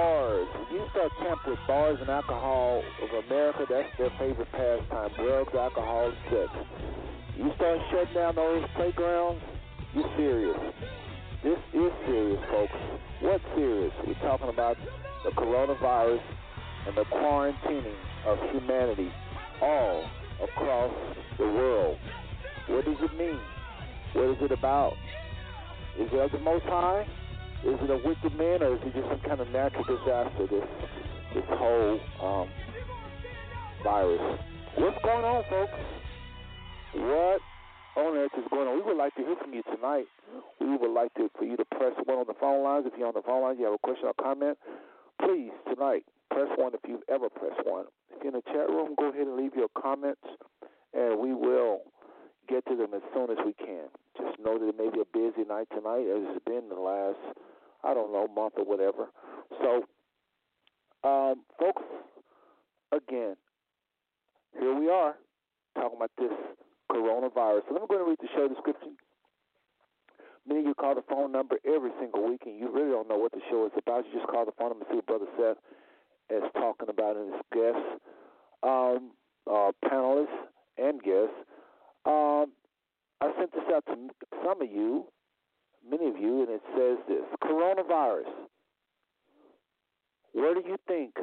bars. When you start tampering with bars and alcohol of America, that's their favorite pastime. Drugs, alcohol, sex. You start shutting down those playgrounds, you're serious. This is serious, folks. What serious? We're talking about the coronavirus and the quarantining of humanity all across the world. What does it mean? What is it about? Is it the Most High? is it a wicked man or is it just some kind of natural disaster? This this whole um, virus. What's going on, folks? What on earth is going on? We would like to hear from you tonight. We would like to for you to press one on the phone lines. If you're on the phone lines, you have a question or comment. Please tonight press one if you've ever pressed one. If you're in the chat room, go ahead and leave your comments, and we will get to them as soon as we can. Just know that it may be a busy night tonight, as it's been the last, I don't know, month or whatever. So, um, folks, again, here we are talking about this coronavirus. So let me go ahead and read the show description. Many of you call the phone number every single week, and you really don't know what the show is about. You just call the phone number and see what Brother Seth is talking about and his guests, um, uh, panelists, and guests. Um, I sent this out to some of you, many of you, and it says this Coronavirus. Where do you think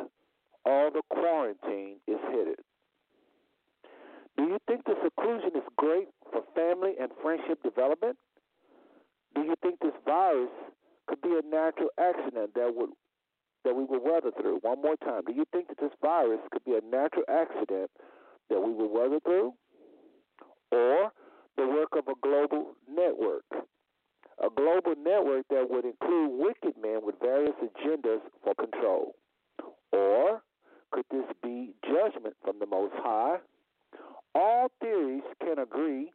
all the quarantine is headed? Do you think the seclusion is great for family and friendship development? Do you think this virus could be a natural accident that would that we will weather through? One more time. Do you think that this virus could be a natural accident that we will weather through? Or the work of a global network? A global network that would include wicked men with various agendas for control? Or could this be judgment from the Most High? All theories can agree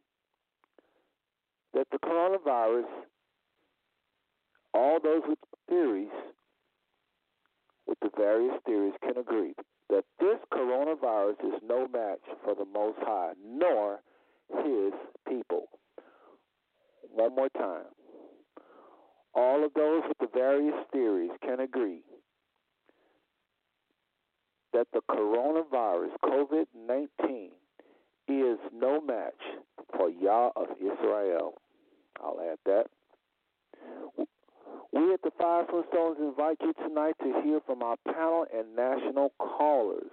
that the coronavirus, all those with theories, with the various theories, can agree that this coronavirus is no match for the Most High, nor his people. One more time. All of those with the various theories can agree that the coronavirus, COVID 19, is no match for Yah of Israel. I'll add that. We at the Five Stones invite you tonight to hear from our panel and national callers.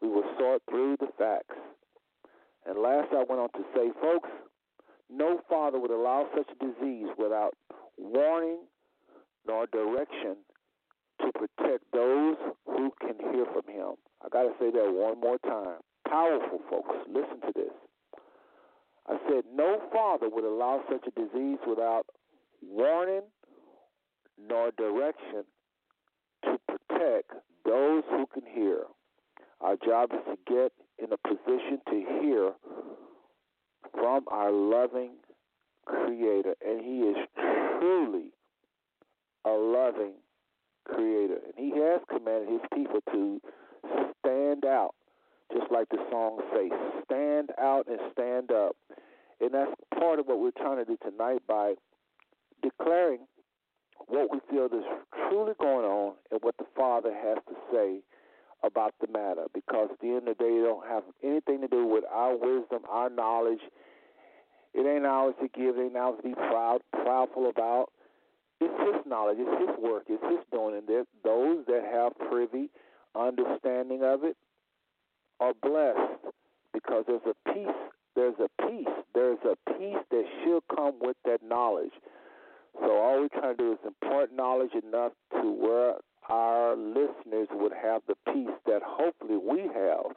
We will sort through the facts. And last, I went on to say, folks, no father would allow such a disease without warning nor direction to protect those who can hear from him. I got to say that one more time. Powerful, folks. Listen to this. I said, no father would allow such a disease without warning nor direction to protect those who can hear. Our job is to get in a position to hear from our loving Creator, and He is truly a loving Creator. And He has commanded His people to stand out, just like the song says stand out and stand up. And that's part of what we're trying to do tonight by declaring what we feel is truly going on and what the Father has to say about the matter. Because at the end of the day, it don't have anything to do with our wisdom, our knowledge. It ain't ours to give, it ain't ours to be proud, proudful about. It's His knowledge, it's His work, it's His doing, and those that have privy understanding of it are blessed because there's a peace, there's a peace, there's a peace that should come with that knowledge. So all we're trying to do is impart knowledge enough to where our listeners would have the peace that hopefully we have.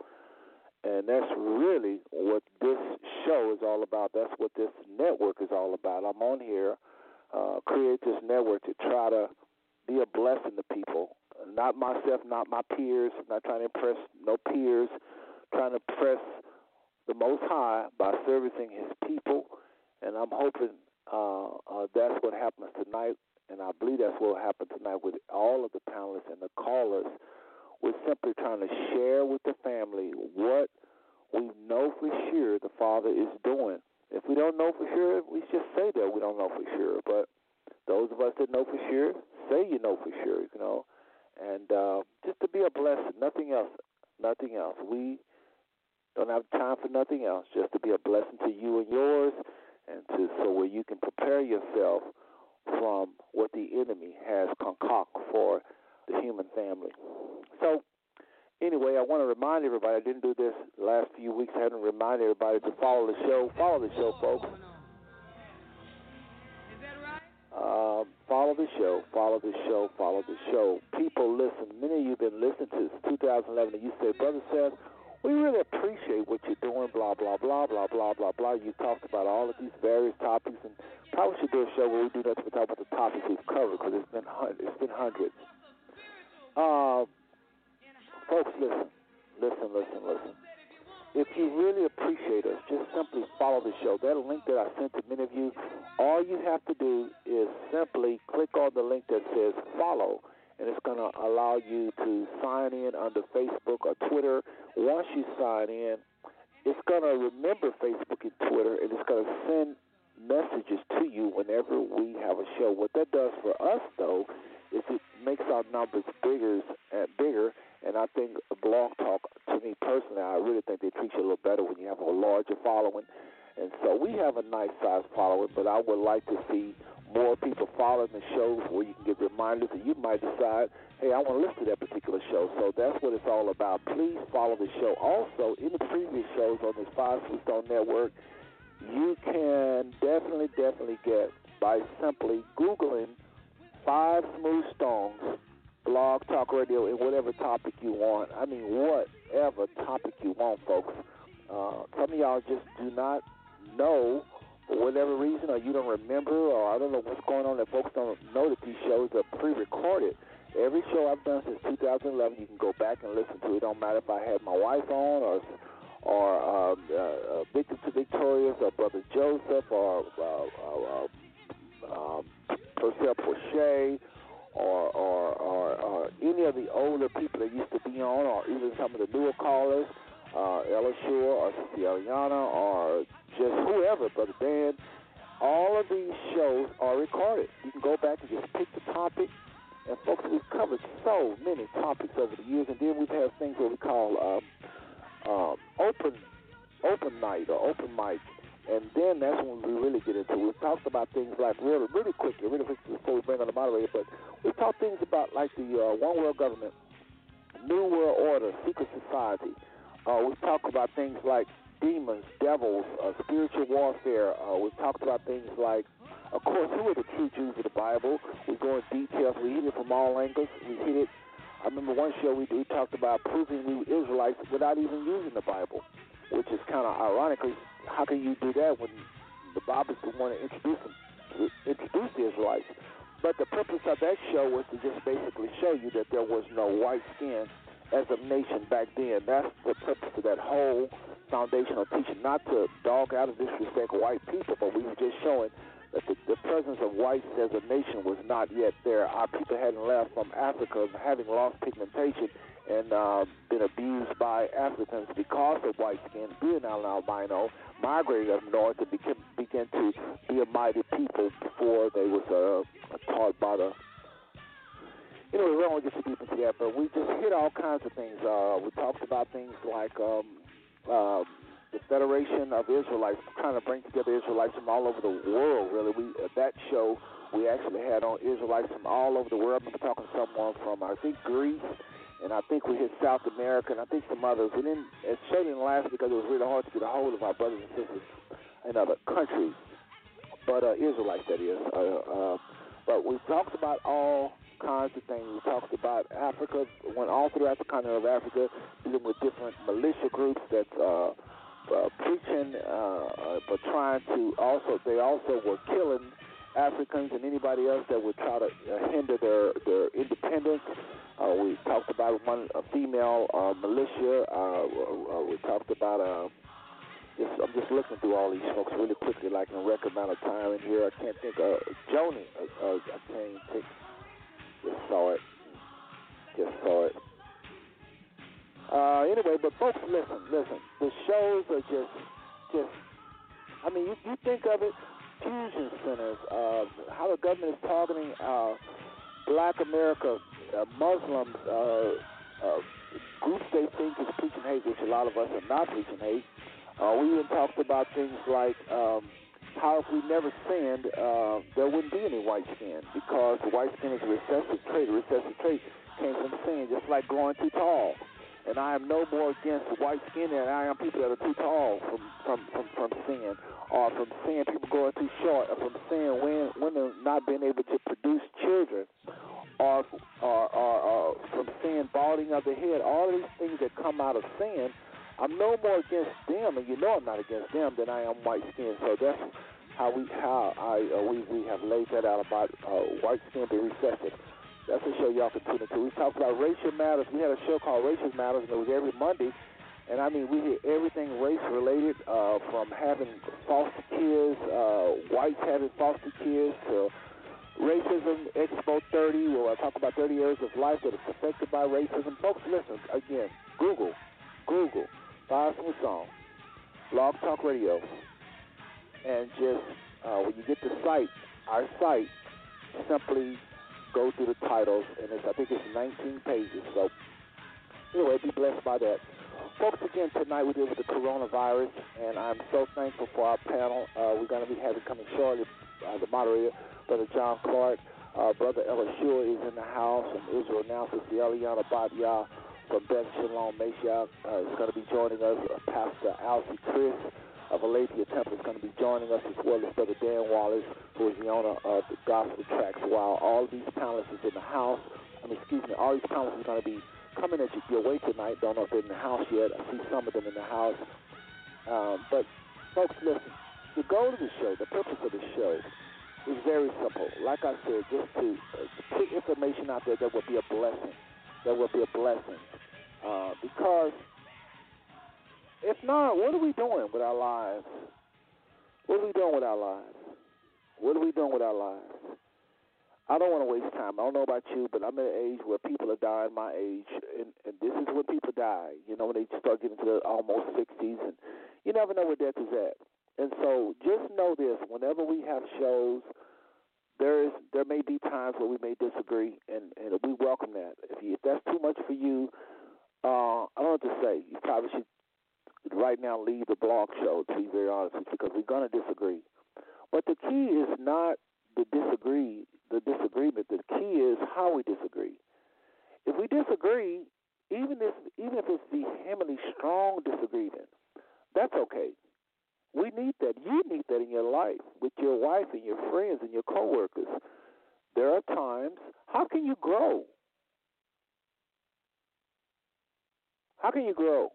And that's really what this show is all about. That's what this network is all about. I'm on here, uh, create this network to try to be a blessing to people. Not myself, not my peers, not trying to impress no peers, trying to impress the Most High by servicing His people. And I'm hoping uh, uh, that's what happens tonight, and I believe that's what will happen tonight with all of the panelists and the callers. We're simply trying to share with the family what we know for sure the Father is doing. If we don't know for sure, we just say that we don't know for sure. But those of us that know for sure, say you know for sure, you know. And uh, just to be a blessing, nothing else, nothing else. We don't have time for nothing else, just to be a blessing to you and yours and to so where you can prepare yourself from what the enemy has concocted for the human family. So anyway, I want to remind everybody, I didn't do this last few weeks, I haven't reminded everybody to follow the show. Follow the show, folks. Um, follow the show, follow the show, follow the show. People, listen. Many of you have been listening to this 2011, and you say, Brother Seth, we really appreciate what you're doing, blah, blah, blah, blah, blah, blah, blah. You talked about all of these various topics, and probably should do a show where we do nothing but talk about the topics we've covered because it's been it's been hundreds. Uh, folks, listen, listen, listen, listen. if you really appreciate us, just simply follow the show. That link that I sent to many of you, all you have to do is simply click on the link that says follow, and it's going to allow you to sign in under Facebook or Twitter. Once you sign in, it's going to remember Facebook and Twitter, and it's going to send messages to you whenever we have a show. What that does for us, though, is it makes our numbers bigger and bigger. And I think Blog Talk, to me personally, I really think they treat you a little better when you have a larger following. And so we have a nice sized following, but I would like to see more people following the shows where you can get reminders, and you might decide, hey, I want to listen to that particular show. So that's what it's all about. Please follow the show. Also, any previous shows on this Five Stone Network, you can definitely, definitely get by simply Googling Five Smooth Stones, Blog Talk Radio, and whatever topic you want. I mean, whatever topic you want, folks. Uh, some of y'all just do not know for whatever reason, or you don't remember, or I don't know what's going on that folks don't know that these shows are pre-recorded. Every show I've done since 2011, you can go back and listen to. It don't matter if I had my wife on or or um, uh, uh, Victor to Victorious or Brother Joseph or uh, uh, uh, um, Purcell Porche or, or, or, or any of the older people that used to be on or even some of the newer callers, uh, Ella Shore or Eliana or just whoever, Brother Dan. All of these shows are recorded. You can go back and just pick the topic. And folks, we've covered so many topics over the years, and then we've had things what we call um, um, open open night or open mic, and then that's when we really get into. it. We've talked about things like really, really quickly, really quickly before we bring on the moderator, but we talked things about like the uh, one world government, new world order, secret society. Uh, we've talked about things like demons, devils, uh, spiritual warfare. Uh, we've talked about things like, of course, who are the true Jews of the Bible? We go in details. We hit it from all angles. We hit it I remember one show we, we talked about proving we were Israelites without even using the Bible, which is kind of ironic. How can you do that when the Bible is the one to introduce them, to introduce the Israelites? But the purpose of that show was to just basically show you that there was no white skin as a nation back then. That's the purpose of that whole foundational teaching, not to dog out of disrespect white people, but we were just showing that the, the presence of whites as a nation was not yet there. Our people hadn't left from Africa, having lost pigmentation and uh, been abused by Africans because of white skin, being an albino, migrated up north and became, began to be a mighty people before they was uh, taught by the Anyway, we don't get too deep into that, but we just hit all kinds of things. Uh, we talked about things like um, uh, the Federation of Israelites, trying to bring together Israelites from all over the world. Really, we uh, that show we actually had on Israelites from all over the world. I remember talking to someone from I think Greece, and I think we hit South America, and I think some others. We didn't. It show didn't last because it was really hard to get a hold of our brothers and sisters in other countries, but uh, Israelites that is. Uh, uh, but we talked about all kinds of things. We talked about Africa, went all throughout the continent of Africa, dealing with different militia groups that uh, uh, preaching, uh, uh, but trying to also, they also were killing Africans and anybody else that would try to uh, hinder their, their independence. Uh, we talked about one a female uh, militia. Uh, uh, we talked about. Uh, just, I'm just looking through all these folks really quickly, like in a record amount of time in here. I can't think. of Joni. Uh, uh, I can't think. Just saw it. Just saw it. Uh, anyway, but folks, listen, listen. The shows are just, just. I mean, you, you think of it, fusion centers. Uh, how the government is targeting uh, Black America, uh, Muslims, uh, uh, groups they think is preaching hate, which a lot of us are not preaching hate. Uh, we even talked about things like um, how if we never sinned, uh, there wouldn't be any white skin because white skin is a recessive trait. A recessive trait came from sin, just like growing too tall and I am no more against white skin than I am people that are too tall from from from, from sin, or from seeing people going too short, or from seeing women, women not being able to produce children, or or, or, or from seeing balding of the head. All these things that come out of sin, I'm no more against them, and you know I'm not against them than I am white skin. So that's how we how I uh, we we have laid that out about uh, white skin being recessive. That's a show y'all can tune into. We talked about racial matters. We had a show called Racial Matters, and it was every Monday. And I mean, we hear everything race related, uh, from having foster kids, uh, whites having foster kids, to Racism Expo 30, where I talk about 30 areas of life that is affected by racism. Folks, listen, again, Google, Google, Five Smooth Stones, Blog Talk Radio, and just uh, when you get the site, our site, simply go through the titles, and it's, I think it's 19 pages. So, anyway, be blessed by that. Folks, again, tonight we deal with the coronavirus, and I'm so thankful for our panel. Uh, we're going to be having coming shortly, uh, the moderator, Brother John Clark. Uh, Brother Elishua is in the house, and Israel announces the Eliana Badia from Beth Shalom Meshach uh, is going to be joining us. Uh, Pastor Alcy Chris of Aletheia Temple is going to be joining us, as well as Brother Dan Wallace, who is the owner of the Gospel Tracks. While all these panelists is in the house, I mean, excuse me, all these panelists are going to be coming at your way tonight. Don't know if they're in the house yet. I see some of them in the house. Um, but, folks, listen. The goal of the show, the purpose of the show, is very simple. Like I said, just to, uh, put information out there that will be a blessing. That will be a blessing. Uh, because if not, what are we doing with our lives? What are we doing with our lives? What are we doing with our lives? I don't want to waste time. I don't know about you, but I'm at an age where people are dying my age, and, and this is when people die. You know, when they start getting to the almost 60s, and you never know where death is at. And so, just know this: whenever we have shows, there is there may be times where we may disagree, and and we welcome that. If you, if that's too much for you, uh, I don't know what to say. You probably should right now leave the blog show. To be very honest with you, because we're going to disagree. But the key is not the disagree the disagreement. The key is how we disagree. If we disagree, even if even if it's vehemently strong disagreement, that's okay. We need that. You need that in your life with your wife and your friends and your coworkers. There are times. How can you grow? How can you grow?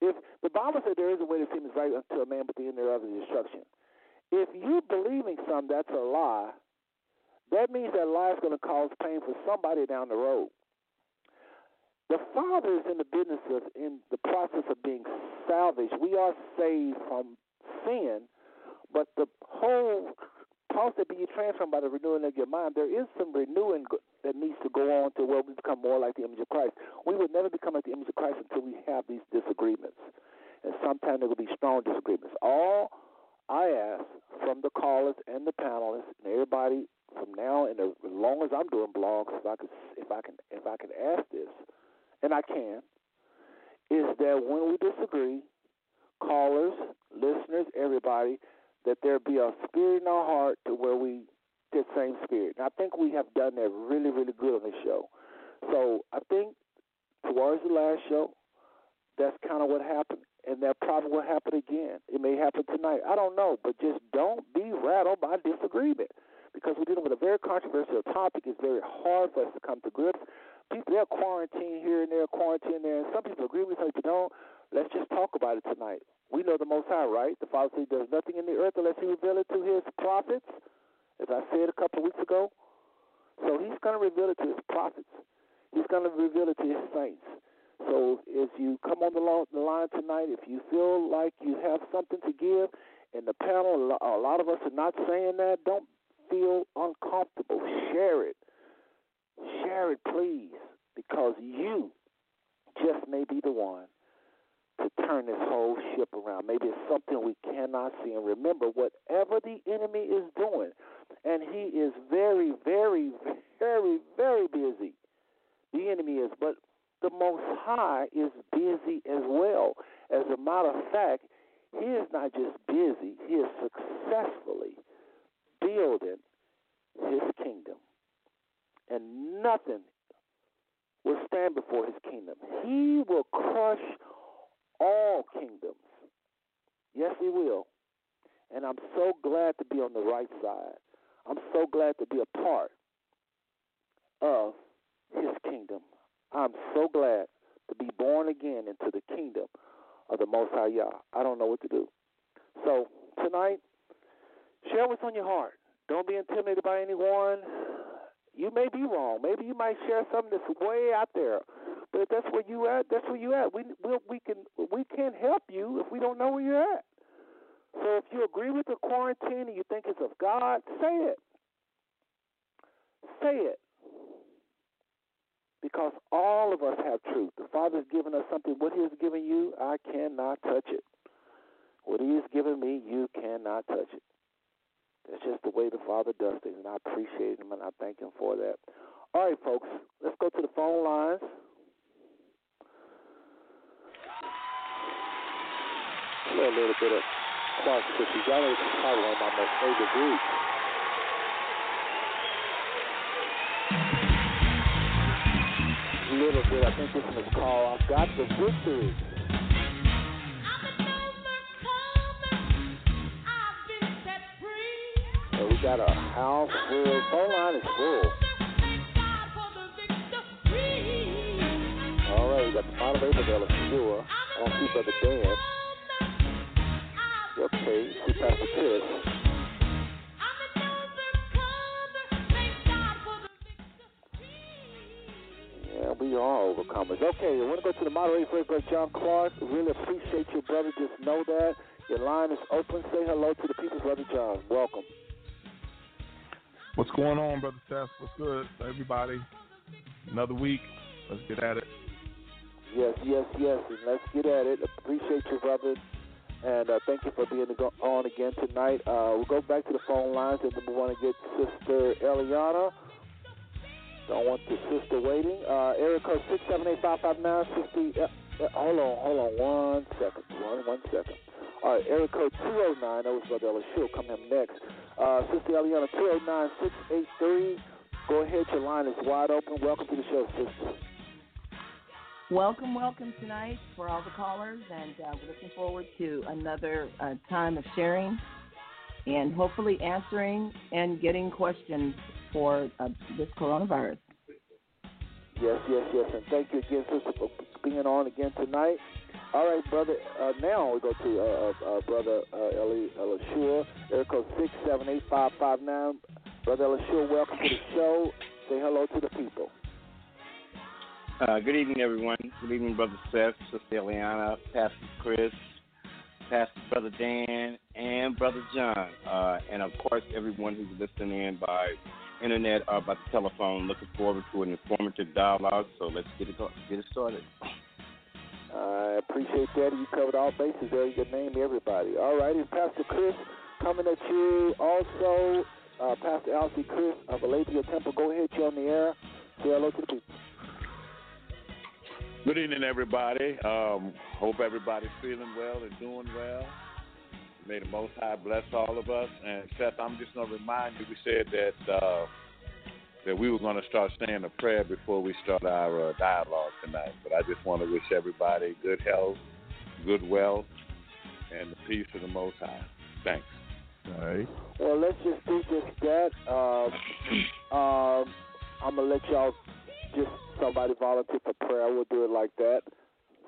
If the Bible said there is a way that seems right unto a man, but the end thereof is destruction. If you believing something that's a lie, that means that lie is going to cause pain for somebody down the road. The Father is in the business of, in the process of being salvaged. We are saved from sin, but the whole of being transformed by the renewing of your mind, there is some renewing that needs to go on to where we become more like the image of Christ. We would never become like the image of Christ until we have these disagreements. And sometimes there will be strong disagreements. All I ask from the callers and the panelists and everybody from now and as long as I'm doing blogs, if I could, if I can, if I can ask this, and I can, is that when we disagree, callers, listeners, everybody, that there be a spirit in our heart to where we that same spirit. And I think we have done that really, really good on this show. So I think towards the last show, that's kind of what happened and that probably will happen again. It may happen tonight. I don't know, but just don't be rattled by disagreement because we're dealing with a very controversial topic. It's very hard for us to come to grips. People they're quarantined here and there, quarantined there, and some people agree with, some people don't. Let's just talk about it tonight. We know the Most High, right? The Father said there's nothing in the earth unless He reveal it to His prophets, as I said a couple of weeks ago. So He's going to reveal it to His prophets. He's going to reveal it to His saints. So if you come on the line tonight, if you feel like you have something to give, in the panel, a lot of us are not saying that. Don't feel uncomfortable. Share it. Share it, please, because you just may be the one to turn this whole ship around. Maybe it's something we cannot see. And remember, whatever the enemy is doing, and he is very, very, very, very busy. The enemy is, but the Most High is busy as well. As a matter of fact, he is not just busy, he is successfully building his kingdom. And nothing will stand before his kingdom. He will crush all kingdoms. Yes, he will. And I'm so glad to be on the right side. I'm so glad to be a part of his kingdom. I'm so glad to be born again into the kingdom of the Most High Yah. I don't know what to do. So tonight, share what's on your heart. Don't be intimidated by anyone. You may be wrong. Maybe you might share something that's way out there. But if that's where you at, that's where you at. We we we can we can't help you if we don't know where you're at. So if you agree with the quarantine and you think it's of God, say it. Say it. Because all of us have truth. The Father's given us something. What He has given you, I cannot touch it. What He has given me, you cannot touch it. That's just the way the Father does things, and I appreciate Him and I thank Him for that. All right, folks, let's go to the phone lines. A little, bit of Clark know this is probably one of my most favorite groups. Little bit, I think this one is called I've Got the Victory. So we got a house full. Phone line is full. All right, we got the moderator, Bella Shua. I don't see Brother Dan. Okay, see Pastor Chris. Yeah, we are overcomers. Okay, I want to go to the moderator first, Brother John Clark. Really appreciate you, brother. Just know that. Your line is open. Say hello to the people, Brother John. Welcome. What's going on, Brother Seth? What's good, everybody? Another week. Let's get at it. Yes, yes, yes. And let's get at it. Appreciate you, brother. And uh, thank you for being on again tonight. Uh, we'll go back to the phone lines and we want to get Sister Eliana. Don't want the sister waiting. Uh, area code 678-559. Sister, uh, uh, hold on, hold on one second. One, one second. All right, area code 209. That was Brother Ella. She'll come in next. Uh, Sister Eliana, 209-683. Go ahead. Your line is wide open. Welcome to the show, sister. Welcome, welcome tonight for all the callers, and uh, we're looking forward to another uh, time of sharing and hopefully answering and getting questions for uh, this coronavirus. Yes, yes, yes, and thank you again, sister, for being on again tonight. All right, brother. Uh, now we go to uh, uh, brother uh, Eli Elishua, area code six seven eight five five nine. Brother Elishua, welcome to the show. Say hello to the people. Uh, good evening, everyone. Good evening, Brother Seth, Sister Eliana, Pastor Chris, Pastor Brother Dan, and Brother John, uh, and of course, everyone who's listening in by internet or by the telephone. Looking forward to an informative dialogue. So let's get it get it started. I appreciate that. You covered all bases there. You can name everybody. All righty, Pastor Chris coming at you. Also, uh, Pastor Alcee Chris of Alethea Temple. Go ahead, you're on the air. Say hello to the people. Good evening, everybody. Um, hope everybody's feeling well and doing well. May the Most High bless all of us. And Seth, I'm just going to remind you, we said that uh, that we were going to start saying a prayer before we start our uh, dialogue tonight. But I just want to wish everybody good health, good wealth, and the peace of the Most High. Thanks. All right. Well, let's just do just that. Um, I'm gonna let y'all just somebody volunteer for prayer. We'll do it like that.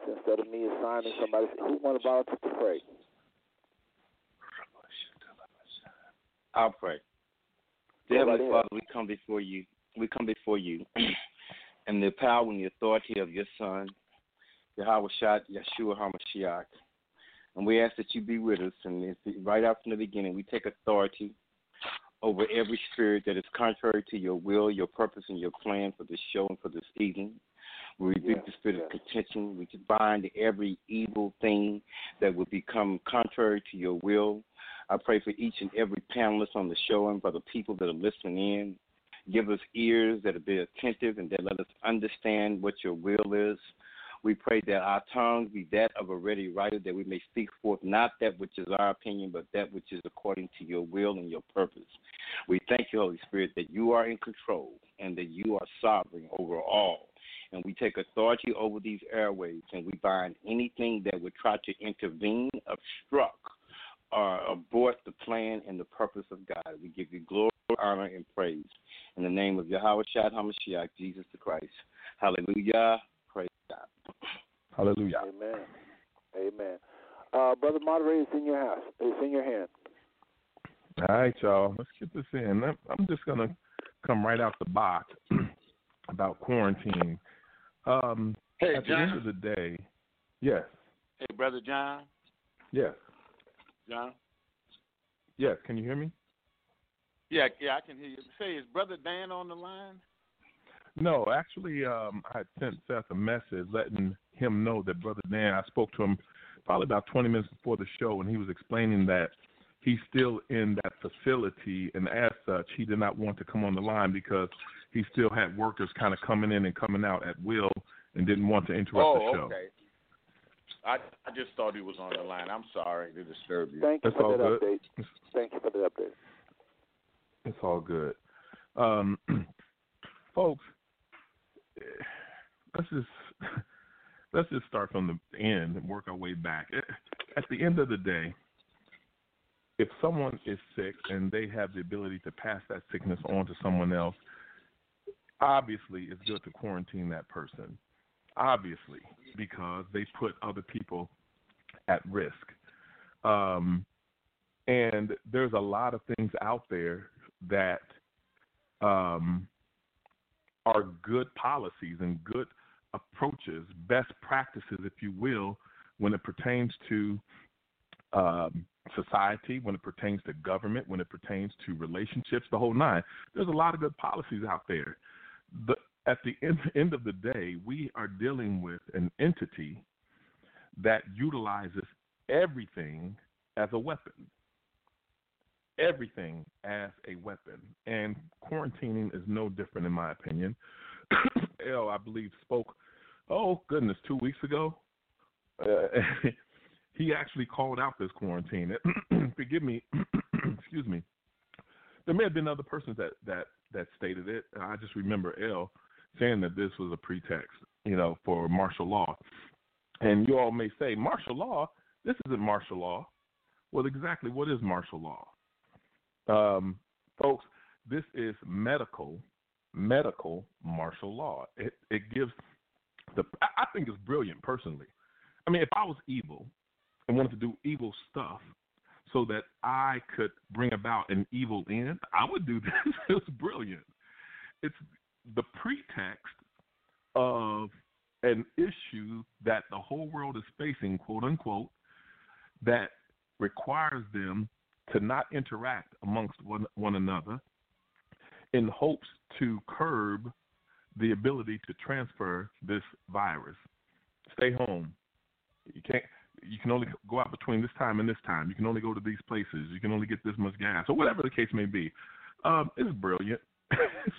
So instead of me assigning somebody, who want to volunteer to pray? I'll pray. Dear Heavenly. Father, we come before you. We come before you in the power and the authority of your Son, Yahweh Shad Yeshua HaMashiach. And we ask that you be with us. And right out from the beginning, we take authority over every spirit that is contrary to your will, your purpose, and your plan for this show and for this evening. We rebuke Yes, the spirit yes. of contention. We bind every evil thing that would become contrary to your will. I pray for each and every panelist on the show and for the people that are listening in. Give us ears that will be attentive and that let us understand what your will is. We pray that our tongues be that of a ready writer, that we may speak forth not that which is our opinion, but that which is according to your will and your purpose. We thank you, Holy Spirit, that you are in control and that you are sovereign over all. And we take authority over these airways and we bind anything that would try to intervene, obstruct, or abort the plan and the purpose of God. We give you glory, honor, and praise. In the name of Yahweh Shad HaMashiach, Jesus the Christ. Hallelujah. Praise Hallelujah. Amen. Amen. Uh, Brother Moderator, it's in your house. It's in your hand. All right, y'all. Let's get this in. I'm- I'm just gonna come right out the box about quarantine. Um, Hey, at John. the end of the day, yes, Hey, brother John. yes, John. yes. Can you hear me? Yeah, yeah, I can hear you. Say, is brother Dan on the line? No, actually, um, I had sent Seth a message letting him know that Brother Dan, I spoke to him probably about 20 minutes before the show, and he was explaining that he's still in that facility, and as such, he did not want to come on the line because he still had workers kind of coming in and coming out at will and didn't want to interrupt oh, the show. okay. I I just thought he was on the line. I'm sorry to disturb you. Thank you That's for all that good. update. Thank you for the update. It's all good. Um, folks, let's just let's just start from the end and work our way back. Eh, At the end of the day, if someone is sick and they have the ability to pass that sickness on to someone else, obviously it's good to quarantine that person. Obviously, because they put other people at risk. Um, and there's a lot of things out there that um, are good policies and good approaches, best practices, if you will, when it pertains to um, society, when it pertains to government, when it pertains to relationships, the whole nine. There's a lot of good policies out there. The, at the end, end of the day, we are dealing with an entity that utilizes everything as a weapon everything as a weapon. And quarantining is no different, in my opinion. L, I believe, spoke, oh, goodness, two weeks ago. Uh, he actually called out this quarantine. Forgive me, excuse me. There may have been other persons that, that, that stated it. I just remember L saying that this was a pretext, you know, for martial law. And you all may say, martial law? This isn't martial law. Well, exactly what is martial law? Um, folks, this is medical, medical martial law. It, it gives the. I think it's brilliant, personally. I mean, if I was evil and wanted to do evil stuff so that I could bring about an evil end, I would do this. it's brilliant. It's the pretext of an issue that the whole world is facing, quote unquote, that requires them to not interact amongst one, one another in hopes to curb the ability to transfer this virus. Stay home. You can't. You can only go out between this time and this time. You can only go to these places. You can only get this much gas, or whatever the case may be. Um, it's brilliant. it's,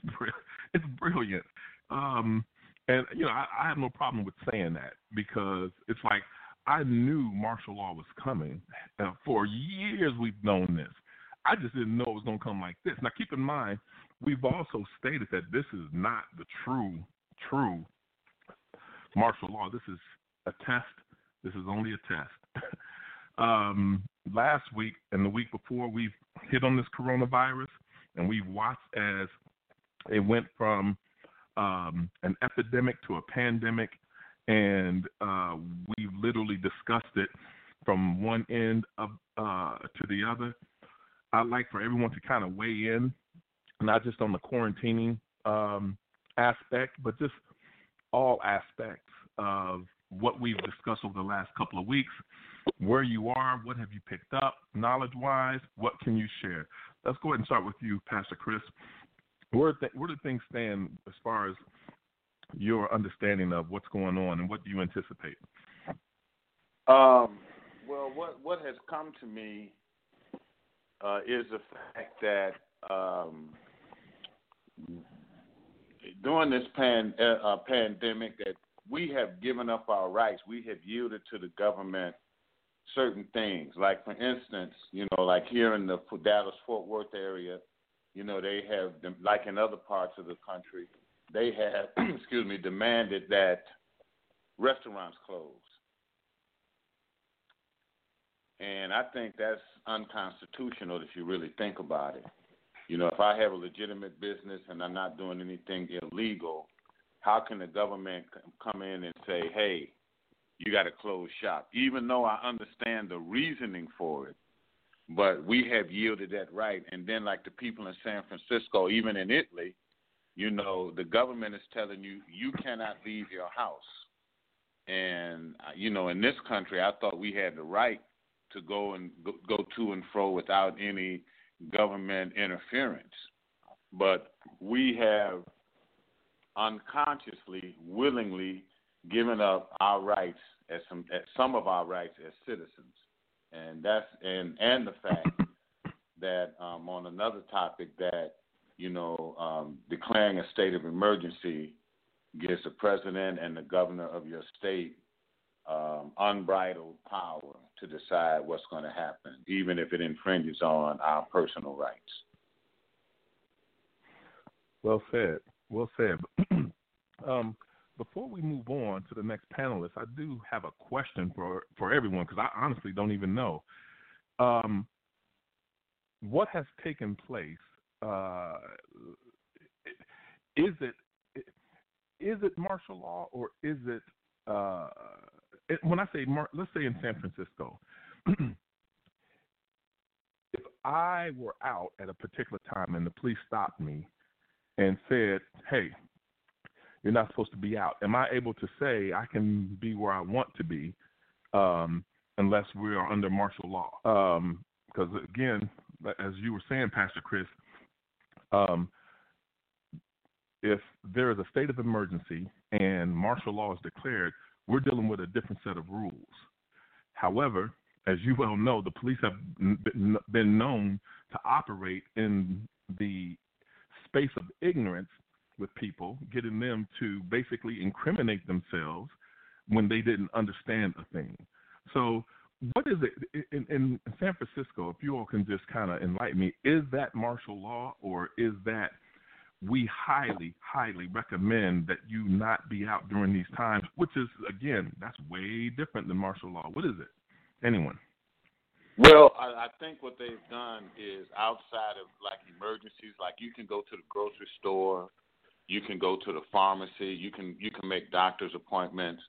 it's brilliant. Um, and you know, I, I have no problem with saying that because it's like I knew martial law was coming. For years, we've known this. I just didn't know it was going to come like this. Now, keep in mind, we've also stated that this is not the true, true martial law. This is a test. This is only a test. um, last week and the week before, we've hit on this coronavirus, and we've watched as it went from um, an epidemic to a pandemic and uh, literally discussed it from one end of uh, to the other. I'd like for everyone to kind of weigh in, not just on the quarantining um, aspect, but just all aspects of what we've discussed over the last couple of weeks. Where you are, what have you picked up, knowledge-wise, what can you share? Let's go ahead and start with you, Pastor Chris. Where, th- where do things stand as far as your understanding of what's going on and what do you anticipate? Um, well, what what has come to me uh, is the fact that um, during this pan, uh, uh, pandemic, that we have given up our rights. We have yielded to the government certain things. Like, for instance, you know, like here in the Dallas Fort Worth area, you know, they have, like in other parts of the country, they have, excuse me, demanded that restaurants close. And I think that's unconstitutional if you really think about it. You know, if I have a legitimate business and I'm not doing anything illegal, how can the government come in and say, hey, you got to close shop? Even though I understand the reasoning for it, but we have yielded that right. And then, like the people in San Francisco, even in Italy, you know, the government is telling you you cannot leave your house. And uh, you know, in this country, I thought we had the right to go and go, go to and fro without any government interference. But we have unconsciously, willingly given up our rights as some as some of our rights as citizens, and that's and and the fact that um, on another topic that you know um, declaring a state of emergency gives the president and the governor of your state um, unbridled power to decide what's going to happen, even if it infringes on our personal rights. Well said. Well said. um, before we move on to the next panelist, I do have a question for for everyone because I honestly don't even know. Um, what has taken place? Uh, is it is it martial law or is it? Uh, when I say let's say in San Francisco, if I were out at a particular time and the police stopped me and said, "Hey, you're not supposed to be out," am I able to say I can be where I want to be, um, unless we are under martial law? Because um, again, as you were saying, Pastor Chris, um, if there is a state of emergency and martial law is declared, we're dealing with a different set of rules. However, as you well know, the police have been known to operate in the space of ignorance with people, getting them to basically incriminate themselves when they didn't understand a thing. So, what is it in, in San Francisco? If you all can just kind of enlighten me, is that martial law or is that we highly, highly recommend that you not be out during these times, which is, again, that's way different than martial law. What is it? Anyone? Well, I, I think what they've done is outside of like emergencies, like you can go to the grocery store, you can go to the pharmacy, you can you can make doctor's appointments,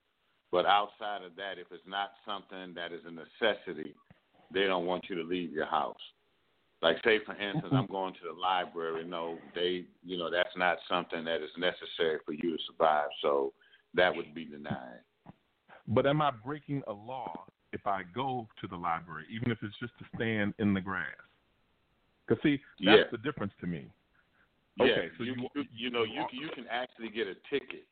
but outside of that, if it's not something that is a necessity, they don't want you to leave your house. Like say for instance, mm-hmm. I'm going to the library. No, they, you know, that's not something that is necessary for you to survive. So that would be denied. But am I breaking a law if I go to the library, even if it's just to stand in the grass? Because see, that's yeah. the difference to me. Yeah, okay, so you, you, you, know you you can actually get a ticket,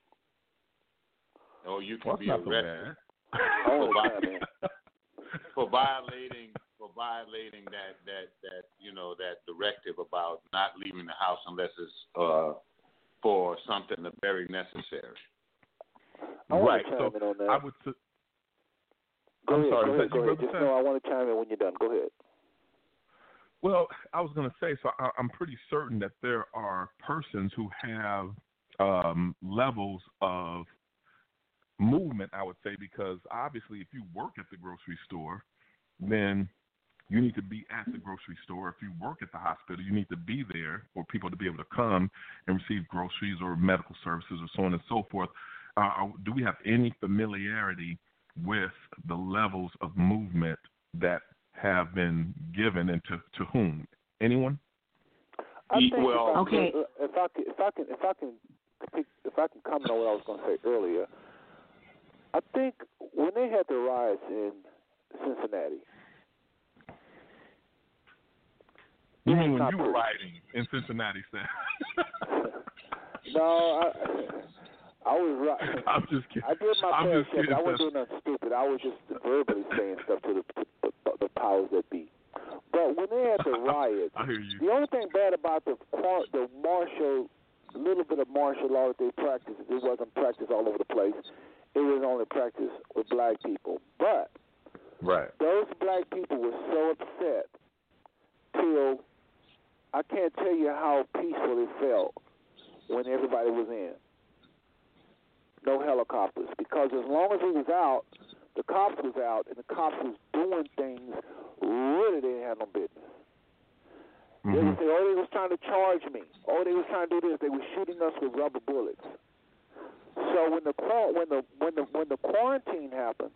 or you can well, be arrested so Oh, for, for violating for violating that that that you know that directive about not leaving the house unless it's uh for something very necessary. I want right. to chime So in on that. I would. Su- go I'm ahead, sorry, go ahead, go ahead. Just Sam? know I want to chime in when you're done. Go ahead. Well, I was going to say, so I, I'm pretty certain that there are persons who have um, levels of movement, I would say, because obviously, if you work at the grocery store, then you need to be at the grocery store. If you work at the hospital, you need to be there for people to be able to come and receive groceries or medical services or so on and so forth. Uh, do we have any familiarity with the levels of movement that have been given and to, to whom? Anyone? I think well- if I, Okay. If I can, if I can, if I can, if I can comment on what I was going to say earlier, I think when they had the riots in Cincinnati, You mean when you were riding in Cincinnati, Sam? no, I, I was right. I'm just kidding. I did my I'm fair just share. kidding. I wasn't doing nothing stupid. I was just verbally saying stuff to the, the, the powers that be. But when they had the riots, I hear you. the only thing bad about the the martial, little bit of martial law that they practiced, it wasn't practiced all over the place. It was only practiced with black people. But Right. those black people were so upset till I can't tell you how peaceful it felt when everybody was in. No helicopters. Because as long as we was out, the cops was out and the cops was doing things really they didn't have no business. They Mhm. would say, Oh, they was trying to charge me. Oh, they was trying to do this. They were shooting us with rubber bullets. So when the quar- when the when the when the quarantine happened,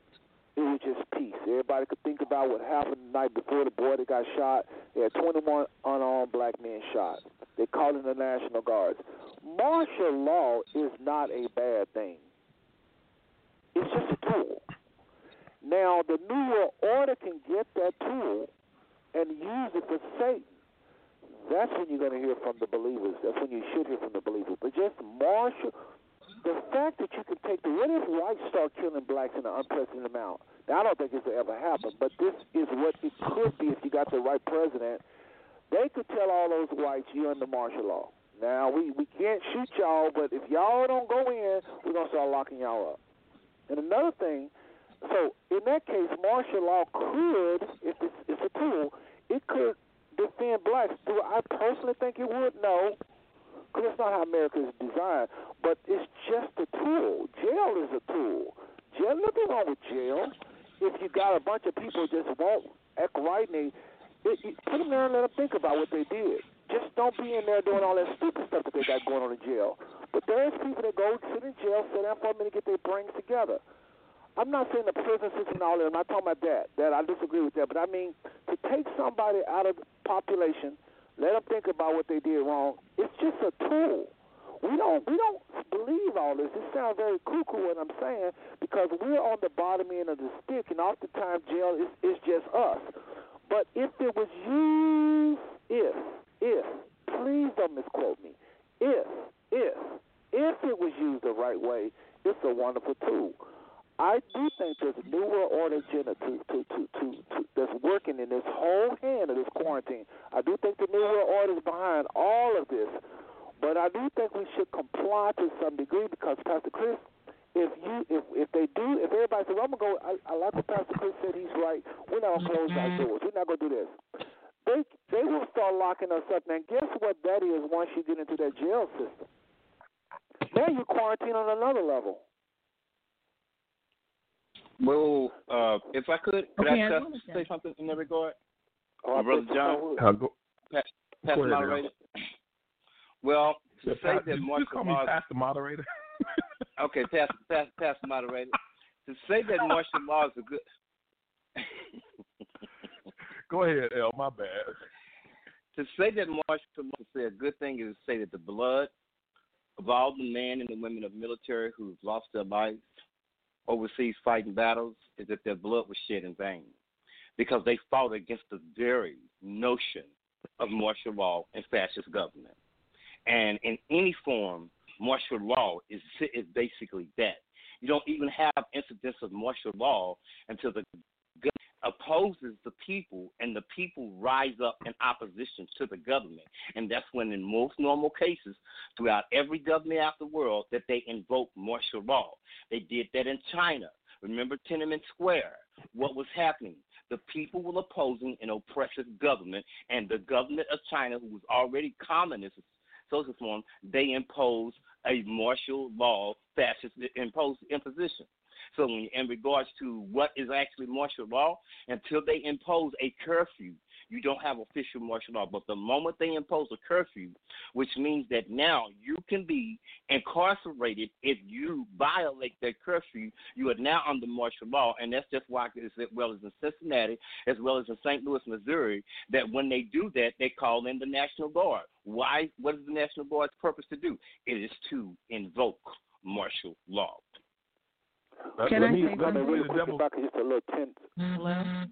it was just peace. Everybody could think about what happened the night before the boy that got shot. They had 21 unarmed black men shot. They called in the National Guards. Martial law is not a bad thing. It's just a tool. Now, the New World Order can get that tool and use it for Satan. That's when you're going to hear from the believers. That's when you should hear from the believers. But just marshal the fact that you can take the what if whites start killing blacks in an unprecedented amount? Now I don't think this will ever happen, but this is what it could be if you got the right president. They could tell all those whites you're under martial law. Now we we can't shoot y'all, but if y'all don't go in, we're gonna start locking y'all up. And another thing, so in that case, martial law could, if it's, it's a tool, it could defend blacks. Do I personally think it would? No, because that's not how America is designed. But it's just a tool. Jail is a tool. Jail, nothing wrong with jail. If you got a bunch of people just won't act right, and they, it, it, put them there and let them think about what they did. Just don't be in there doing all that stupid stuff that they got going on in jail. But there's people that go sit in jail, sit down for a minute, get their brains together. I'm not saying the prison system and all that. I'm not talking about that. That I disagree with that. But I mean to take somebody out of the population, let them think about what they did wrong. It's just a tool. We don't we don't believe all this. It sounds very cuckoo what I'm saying because we're on the bottom end of the stick, and oftentimes jail is is just us. But if it was used, if if please don't misquote me, if if if it was used the right way, it's a wonderful tool. I do think there's a new world order agenda to, to, to, to, to that's working in this whole hand of this quarantine. I do think the new world order is behind all of this, but I do think we should comply to some degree because Pastor Chris, if you if if they do, if everybody says I'm gonna go, I, I like what Pastor Chris said. He's right. We're not gonna mm-hmm. close our doors. We're not gonna do this. They they will start locking us up. Now guess what that is once you get into that jail system. Now you're quarantined on another level. Well, uh, if I could, could Okay, I I just say something in that regard? Oh, I Brother John? so. Uh, go, Pass, Go pass ahead, moderator. Well, to yeah, say Pat- that did you martial just call me law. past the moderator? Okay, pass, pass, pass moderator. To say that martial law is a good. Go ahead, L. My bad. to say that martial law is a good thing is to say that the blood of all the men and the women of military who've lost their lives overseas fighting battles is that their blood was shed in vain because they fought against the very notion of martial law and fascist government. And in any form, martial law is is basically that. You don't even have incidents of martial law until the opposes the people and the people rise up in opposition to the government. And that's when, in most normal cases, throughout every government out the world, that they invoke martial law. They did that in China. Remember Tiananmen Square? What was happening? The people were opposing an oppressive government, and the government of China, who was already communist social form, they imposed a martial law fascist imposed imposition. So, in regards to what is actually martial law, until they impose a curfew, you don't have official martial law. But the moment they impose a curfew, which means that now you can be incarcerated if you violate that curfew, you are now under martial law. And that's just why, as well as in Cincinnati, as well as in St. Louis, Missouri, that when they do that, they call in the National Guard. Why? What is the National Guard's purpose to do? It is to invoke martial law. Uh, Can let I me, say let Let me me really the quick, devil. if I could just a little ten, Hello?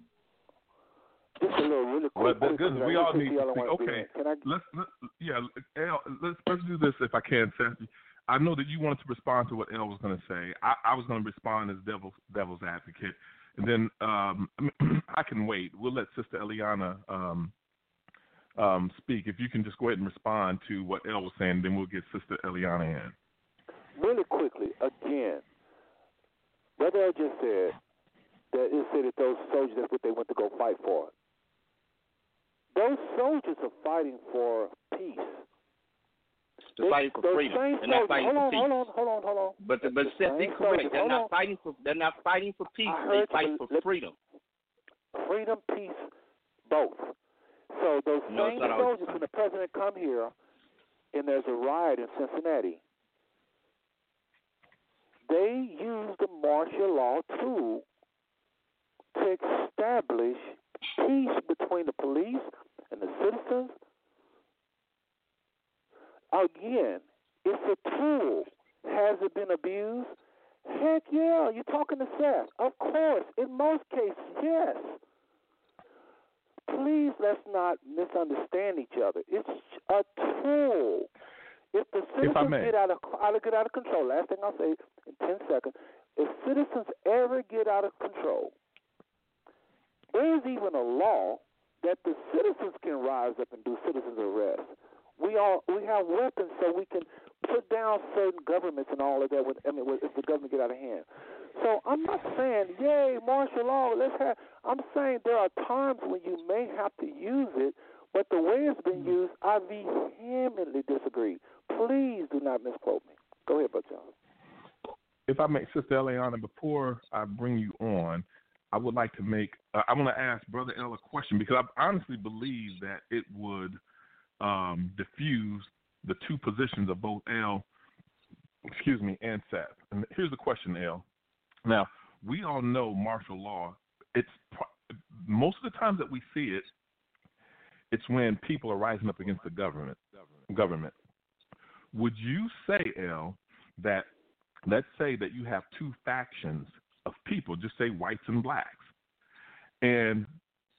just a little really quick. that quick, goodness, because we all need to y'all speak. Okay. Can I? Let's, let, yeah, L, let's let's do this if I can, Seth. I know that you wanted to respond to what L was going to say. I, I was going to respond as devil's devil's advocate, and then um, I can wait. We'll let Sister Eliana um, um, speak. If you can just go ahead and respond to what L was saying, then we'll get Sister Eliana in. really quickly, again, Brother I just said that it said that those soldiers, that's what they went to go fight for. Those soldiers are fighting for peace. They're fighting for freedom. They're not soldiers- fighting hold for on, peace. Hold on, hold on, hold on. But The- but the Seth, same correct. soldiers- They're not on. fighting for they're not fighting for peace. They fight you, for let- freedom. freedom, peace, both. So those No, same soldiers, when the president come here, and there's a riot in Cincinnati, they use the martial law tool to establish peace between the police and the citizens. Again, it's a tool. Has it been abused? Heck yeah, you're talking to Seth. Of course, in most cases, yes. Please let's not misunderstand each other. It's a tool. If the citizens may. get out of get out of control, last thing I'll say in ten seconds, if citizens ever get out of control, there is even a law that the citizens can rise up and do citizens arrest. We all we have weapons so we can put down certain governments and all of that. With, I mean, if the government get out of hand. So I'm not saying, yay, martial law. Let's have. I'm saying there are times when you may have to use it, but the way it's been mm-hmm. used, I vehemently disagree. Please do not misquote me. Go ahead, Brother John. if I may, Sister Eliana, before I bring you on, I would like to make, uh, I want to ask Brother L a question because I honestly believe that it would um, diffuse the two positions of both L, excuse me, and Seth. And here's the question, L. Now, we all know martial law. It's most of the times that we see it, it's when people are rising up against the government. Government. Would you say, L, that let's say that you have two factions of people, just say whites and blacks, and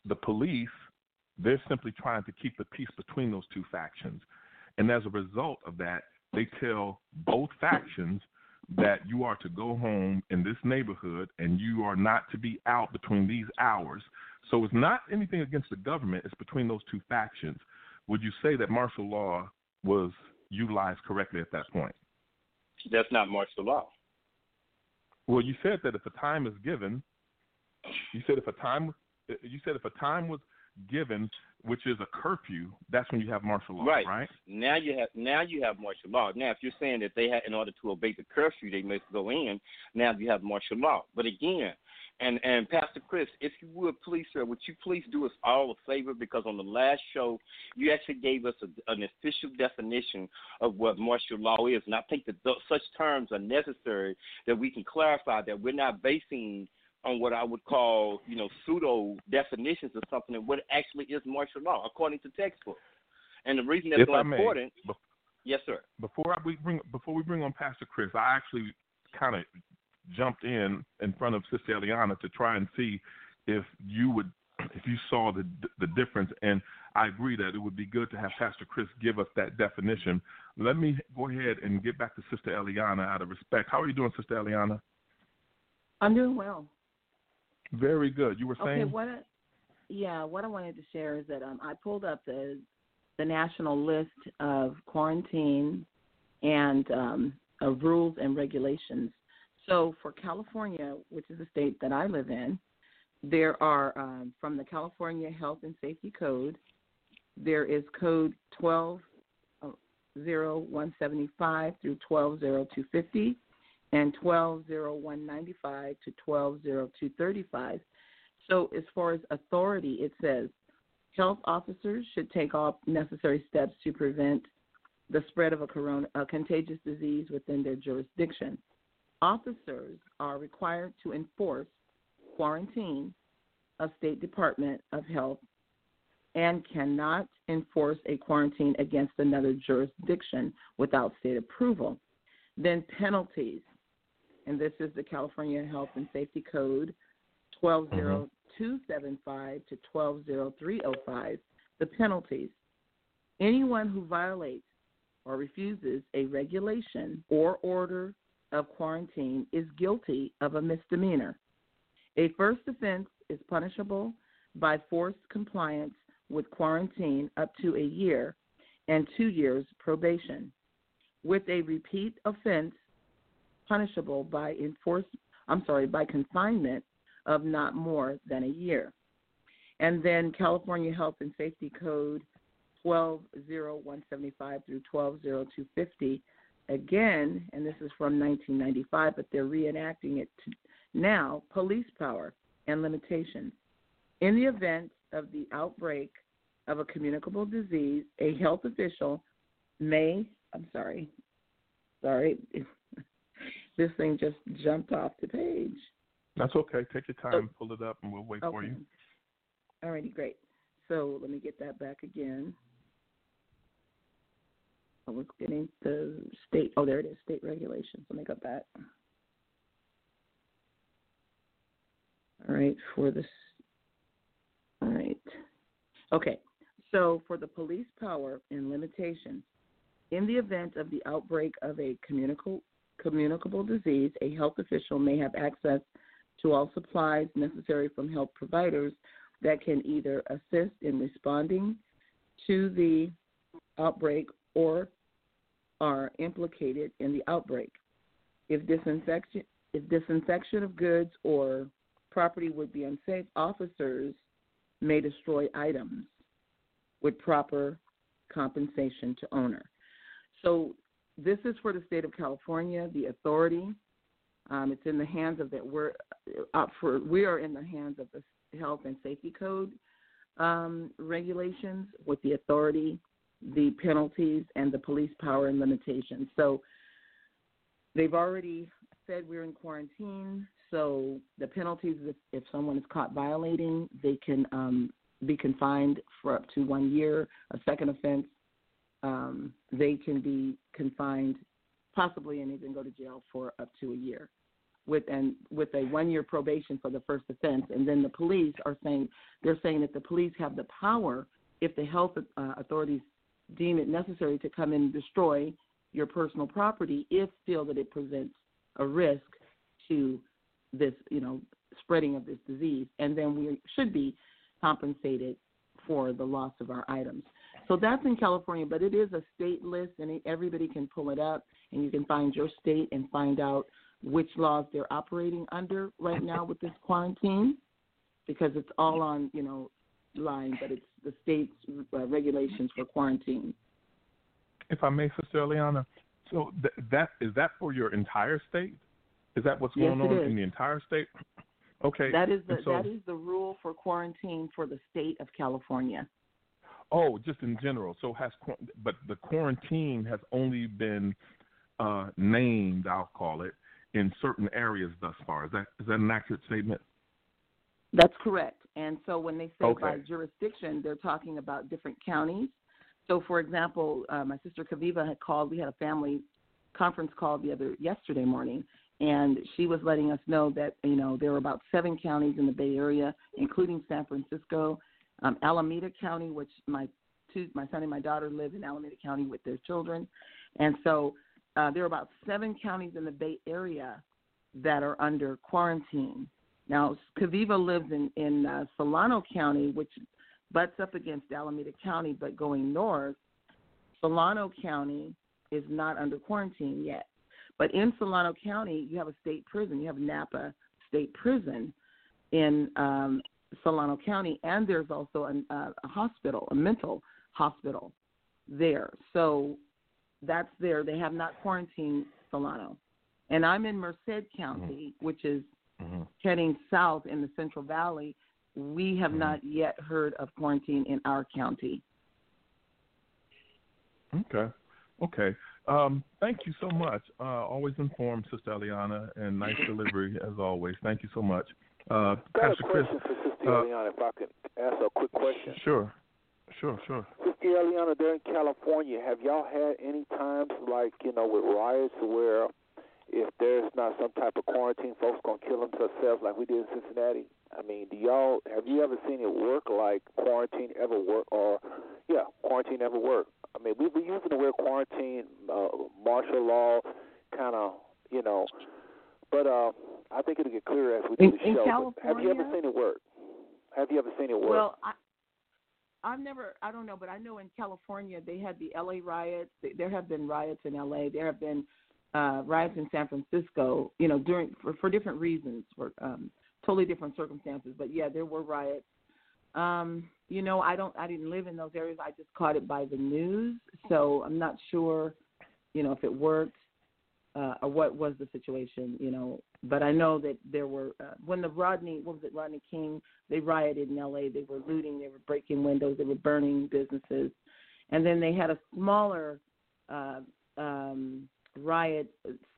the police, they're simply trying to keep the peace between those two factions. And as a result of that, they tell both factions that you are to go home in this neighborhood and you are not to be out between these hours. So it's not anything against the government, it's between those two factions. Would you say that martial law was utilized correctly at that point? That's not martial law. Well, you said that if a time is given, you said if a time, you said if a time was given, which is a curfew, that's when you have martial law, Right. right? Now you have now you have martial law. Now, if you're saying that they had in order to obey the curfew they must go in, now you have martial law. But again, and and Pastor Chris, if you would please, sir, would you please do us all a favor because on the last show you actually gave us a, an official definition of what martial law is, and I think that th- such terms are necessary that we can clarify that we're not basing on what I would call, you know, pseudo definitions of something and what actually is martial law according to textbooks. And the reason that's If so important, bef- yes, sir. before I we bring before we bring on Pastor Chris, I actually kind of jumped in in front of Sister Eliana to try and see if you would if you saw the the difference. And I agree that it would be good to have Pastor Chris give us that definition. Let me go ahead and get back to Sister Eliana out of respect. How are you doing, Sister Eliana? I'm doing well. Very good. You were saying. Okay, what? I, yeah, what I wanted to share is that um, I pulled up the the national list of quarantine and um, of rules and regulations. So for California, which is the state that I live in, there are um, from the California Health and Safety Code. There is Code 120175 through 120250 and 120195 to 120235. So, as far as authority, it says health officers should take all necessary steps to prevent the spread of a, corona, a contagious disease within their jurisdiction. Officers are required to enforce quarantine of State Department of Health and cannot enforce a quarantine against another jurisdiction without state approval. Then penalties, and this is the California Health and Safety Code 120275 to 120305. The penalties. Anyone who violates or refuses a regulation or order of quarantine is guilty of a misdemeanor. A first offense is punishable by forced compliance with quarantine up to a year and two years probation. With a repeat offense, punishable by enforce I'm sorry, by confinement of not more than a year. And then California Health and Safety Code 120175 through 120250 again, and this is from 1995, but they're reenacting it now, police power and limitations. In the event of the outbreak of a communicable disease, a health official may, I'm sorry, sorry, this thing just jumped off the page. that's okay. Take your time, oh. pull it up, and we'll wait for Okay. you. Alrighty, great. So let me get that back again. I was getting the state. Oh, there it is. State regulations. Let me go back. All right, for this. All right. Okay, so for the police power and limitations, in the event of the outbreak of a communicable, communicable disease, a health official may have access to all supplies necessary from health providers that can either assist in responding to the outbreak or are implicated in the outbreak. If disinfection, if disinfection of goods or property would be unsafe, officers may destroy items with proper compensation to owner. So this is for the state of California, the authority. Um, it's in the hands of that. We're up for. We are in the hands of the Health and Safety Code um, regulations with the authority, the penalties, and the police power and limitations. So they've already said we're in quarantine. So the penalties, if, if someone is caught violating, they can um, be confined for up to one year. A second offense, um, they can be confined, possibly, and even go to jail for up to a year. With and with a one year probation for the first offense, and then the police are saying they're saying that the police have the power, if the health uh, authorities deem it necessary, to come and destroy your personal property if feel that it presents a risk to this, you know, spreading of this disease, and then we should be compensated for the loss of our items. So that's in California, but it is a state list, and everybody can pull it up, and you can find your state and find out which laws they're operating under right now with this quarantine, because it's all on, you know, line, but it's the state's uh, regulations for quarantine. If I may, Sister Eliana, so th- that is that for your entire state? Is that what's Yes, going on in the entire state? Okay. That is the so, that is the rule for quarantine for the state of California. Oh, just in general. So has but the quarantine has only been uh, named, I'll call it, in certain areas thus far. Is that is that an accurate statement? That's correct. And so when they say by jurisdiction, they're talking about different counties. So, for example, uh, my sister Kaviva had called. We had a family conference call the other yesterday morning, and she was letting us know that you know there are about seven counties in the Bay Area, including San Francisco, um, Alameda County, which my two, my son and my daughter live in Alameda County with their children, and so uh, there are about seven counties in the Bay Area that are under quarantine. Now, Kaviva lives in in uh, Solano County, which butts up against Alameda County, but going north, Solano County is not under quarantine yet. But in Solano County, you have a state prison. You have Napa State Prison in um, Solano County, and there's also an, uh, a hospital, a mental hospital there. So that's there. They have not quarantined Solano. And I'm in Merced County, which is Mm-hmm. heading south in the Central Valley. We have not yet heard of quarantine in our county. Okay. Okay. Um, thank you so much. Uh, always informed, Sister Eliana, and nice delivery as always. Thank you so much. Uh, Got a Pastor Chris. question for Sister uh, Eliana, if I could ask a quick question. Sure. Sure, sure. Sister Eliana, there in California, have y'all had any times like, you know, with riots where if there's not some type of quarantine, folks gonna kill themselves like we did in Cincinnati? I mean, do y'all have you ever seen it work like quarantine ever work or yeah, quarantine ever work? I mean, we've been using the word quarantine, uh, martial law, kind of, you know, but uh, I think it'll get clearer as we do In- the in show. but have you ever seen it work? Have you ever seen it work? Well, I, I've never, I don't know, but I know in California they had the LA riots. Th- There have been riots in LA. There have been uh, riots in San Francisco. You know, during for, for different reasons, for um, totally different circumstances. But yeah, there were riots. Um, you know, I don't, I didn't live in those areas. I just caught it by the news, so I'm not sure, you know, if it worked uh, or what was the situation. You know, but I know that there were uh, when the Rodney, what was it, Rodney King they rioted in LA. They were looting, they were breaking windows, they were burning businesses. And then they had a smaller uh, um, riot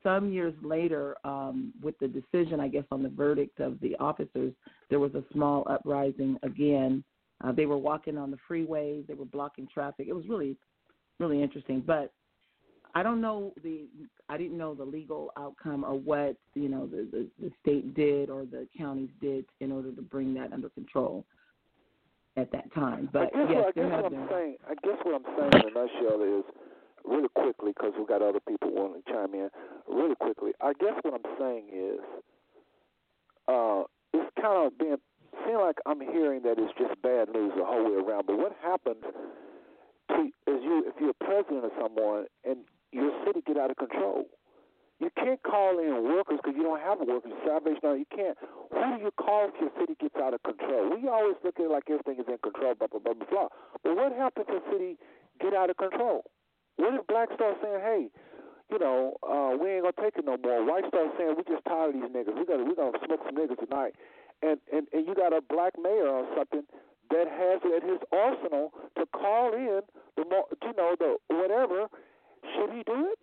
some years later um, with the decision, I guess, on the verdict of the officers. There was a small uprising again. Uh, they were walking on the freeways, they were blocking traffic. It was really, really interesting. But I don't know the I didn't know the legal outcome or what you know the, the the state did or the counties did in order to bring that under control at that time. But I guess, yes, what, I guess what been. I'm saying, I guess what I'm saying in a nutshell is really quickly because we've got other people wanting to chime in. Really quickly, I guess what I'm saying is, uh, it's kind of being seem like I'm hearing that it's just bad news the whole way around. But what happens to is you if you're president of someone and your city get out of control? You can't call in workers because you don't have workers. Salvation Army, you can't. Who do you call if your city gets out of control? We always look at it like everything is in control, blah blah blah blah blah. But what happens if a city get out of control? What if black start saying, "Hey, you know, uh, we ain't gonna take it no more"? White start saying, "We just tired of these niggas. We got we gonna smoke some niggas tonight." And and and you got a black mayor or something that has it at his arsenal to call in the mo you know the whatever. Should he do it?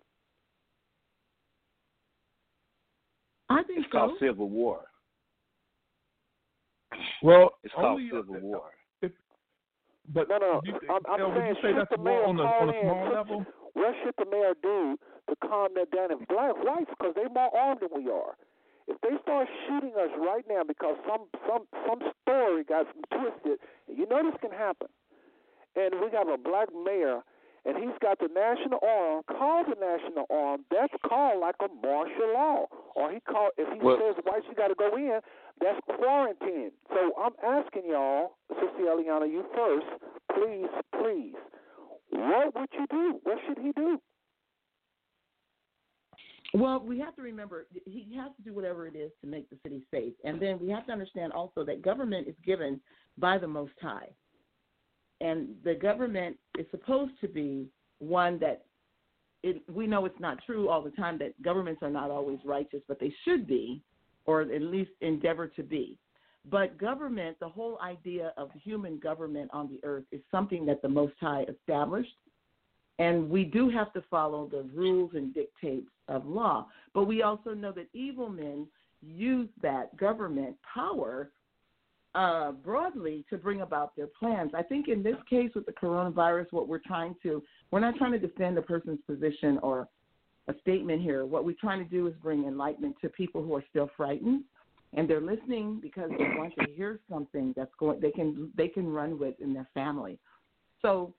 I think It's so. called civil war. Well, It's called civil war. But No, no, you, I'm, I'm El, saying say should that's the mayor on a on a in? small Should- level? What should the mayor do to calm that down? And black whites, because they're more armed than we are. If they start shooting us right now because some some some story got twisted, you know this can happen. And we have a black mayor, and he's got the national arm. Call the national arm. That's called like a martial law. Or he call if he Well- says whites you got to go in, that's quarantine. So I'm asking y'all, Sister Eliana, you first, please, please. What would you do? What should he do? Well, we have to remember he has to do whatever it is to make the city safe, and then we have to understand also that government is given by the Most High, and the government is supposed to be one that it, we know it's not true all the time that governments are not always righteous, but they should be, or at least endeavor to be. But government, the whole idea of human government on the earth, is something that the Most High established and we do have to follow the rules and dictates of law. But we also know that evil men use that government power uh, broadly to bring about their plans. I think in this case with the coronavirus, what we're trying to, we're not trying to defend a person's position or a statement here. What we're trying to do is bring enlightenment to people who are still frightened. And they're listening because they want to hear something that's going they can they can run with in their family. So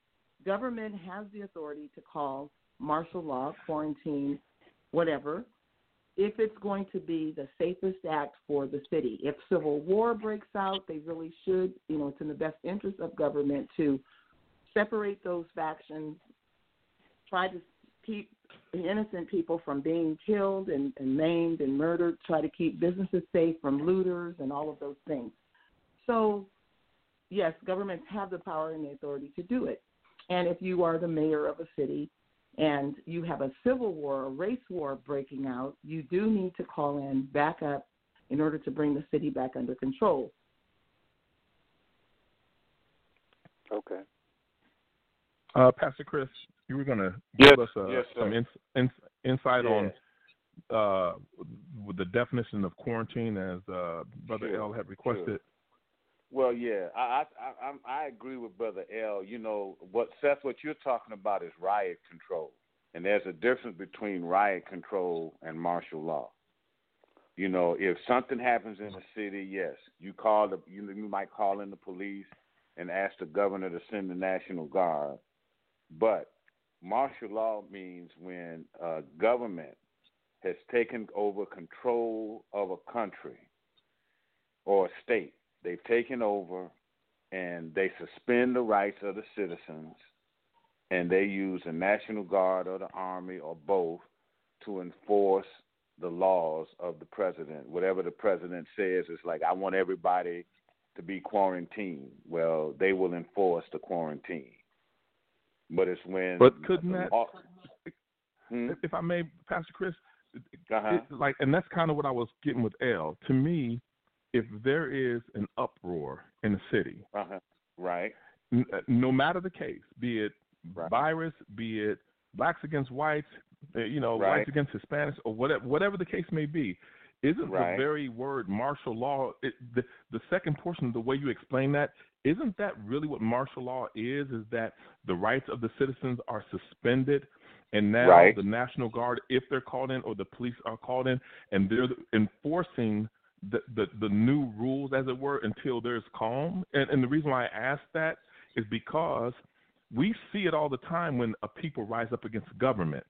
government has the authority to call martial law, quarantine, whatever, if it's going to be the safest act for the city. If civil war breaks out, they really should, you know, it's in the best interest of government to separate those factions, try to keep innocent people from being killed and, and maimed and murdered, try to keep businesses safe from looters and all of those things. So, yes, governments have the power and the authority to do it. And if you are the mayor of a city and you have a civil war, a race war breaking out, you do need to call in backup in order to bring the city back under control. Okay. Uh, Pastor Chris, you were going to Yes, give us uh, yes, some ins- ins- insight Yeah. on uh, with the definition of quarantine, as uh, Brother Sure, L had requested. Well, yeah, I I I, I agree with Brother L. You know what, Seth? What you're talking about is riot control, and there's a difference between riot control and martial law. You know, if something happens in the city, yes, you call the you, you might call in the police and ask the governor to send the national guard. But martial law means when a government has taken over control of a country or a state. They've taken over and they suspend the rights of the citizens and they use the National Guard or the Army or both to enforce the laws of the president. Whatever the president says it's like, I want everybody to be quarantined. Well, they will enforce the quarantine. But it's when. But couldn't that- law- Hmm? If I may, Pastor Chris, Uh-huh. it, like, and that's kind of what I was getting with L. To me, if there is an uproar in the city, Uh-huh. Right. n- uh, no matter the case, be it Right. virus, be it blacks against whites, uh, you know, Right. whites against Hispanics, or whatever, whatever the case may be, isn't Right. the very word martial law? It, the the second portion of the way you explain that isn't that really what martial law is? Is that the rights of the citizens are suspended And now Right. the National Guard, if they're called in or the police are called in, and they're enforcing the, the, the new rules, as it were, until there's calm. And, and the reason why I ask that is because we see it all the time when a people rise up against government,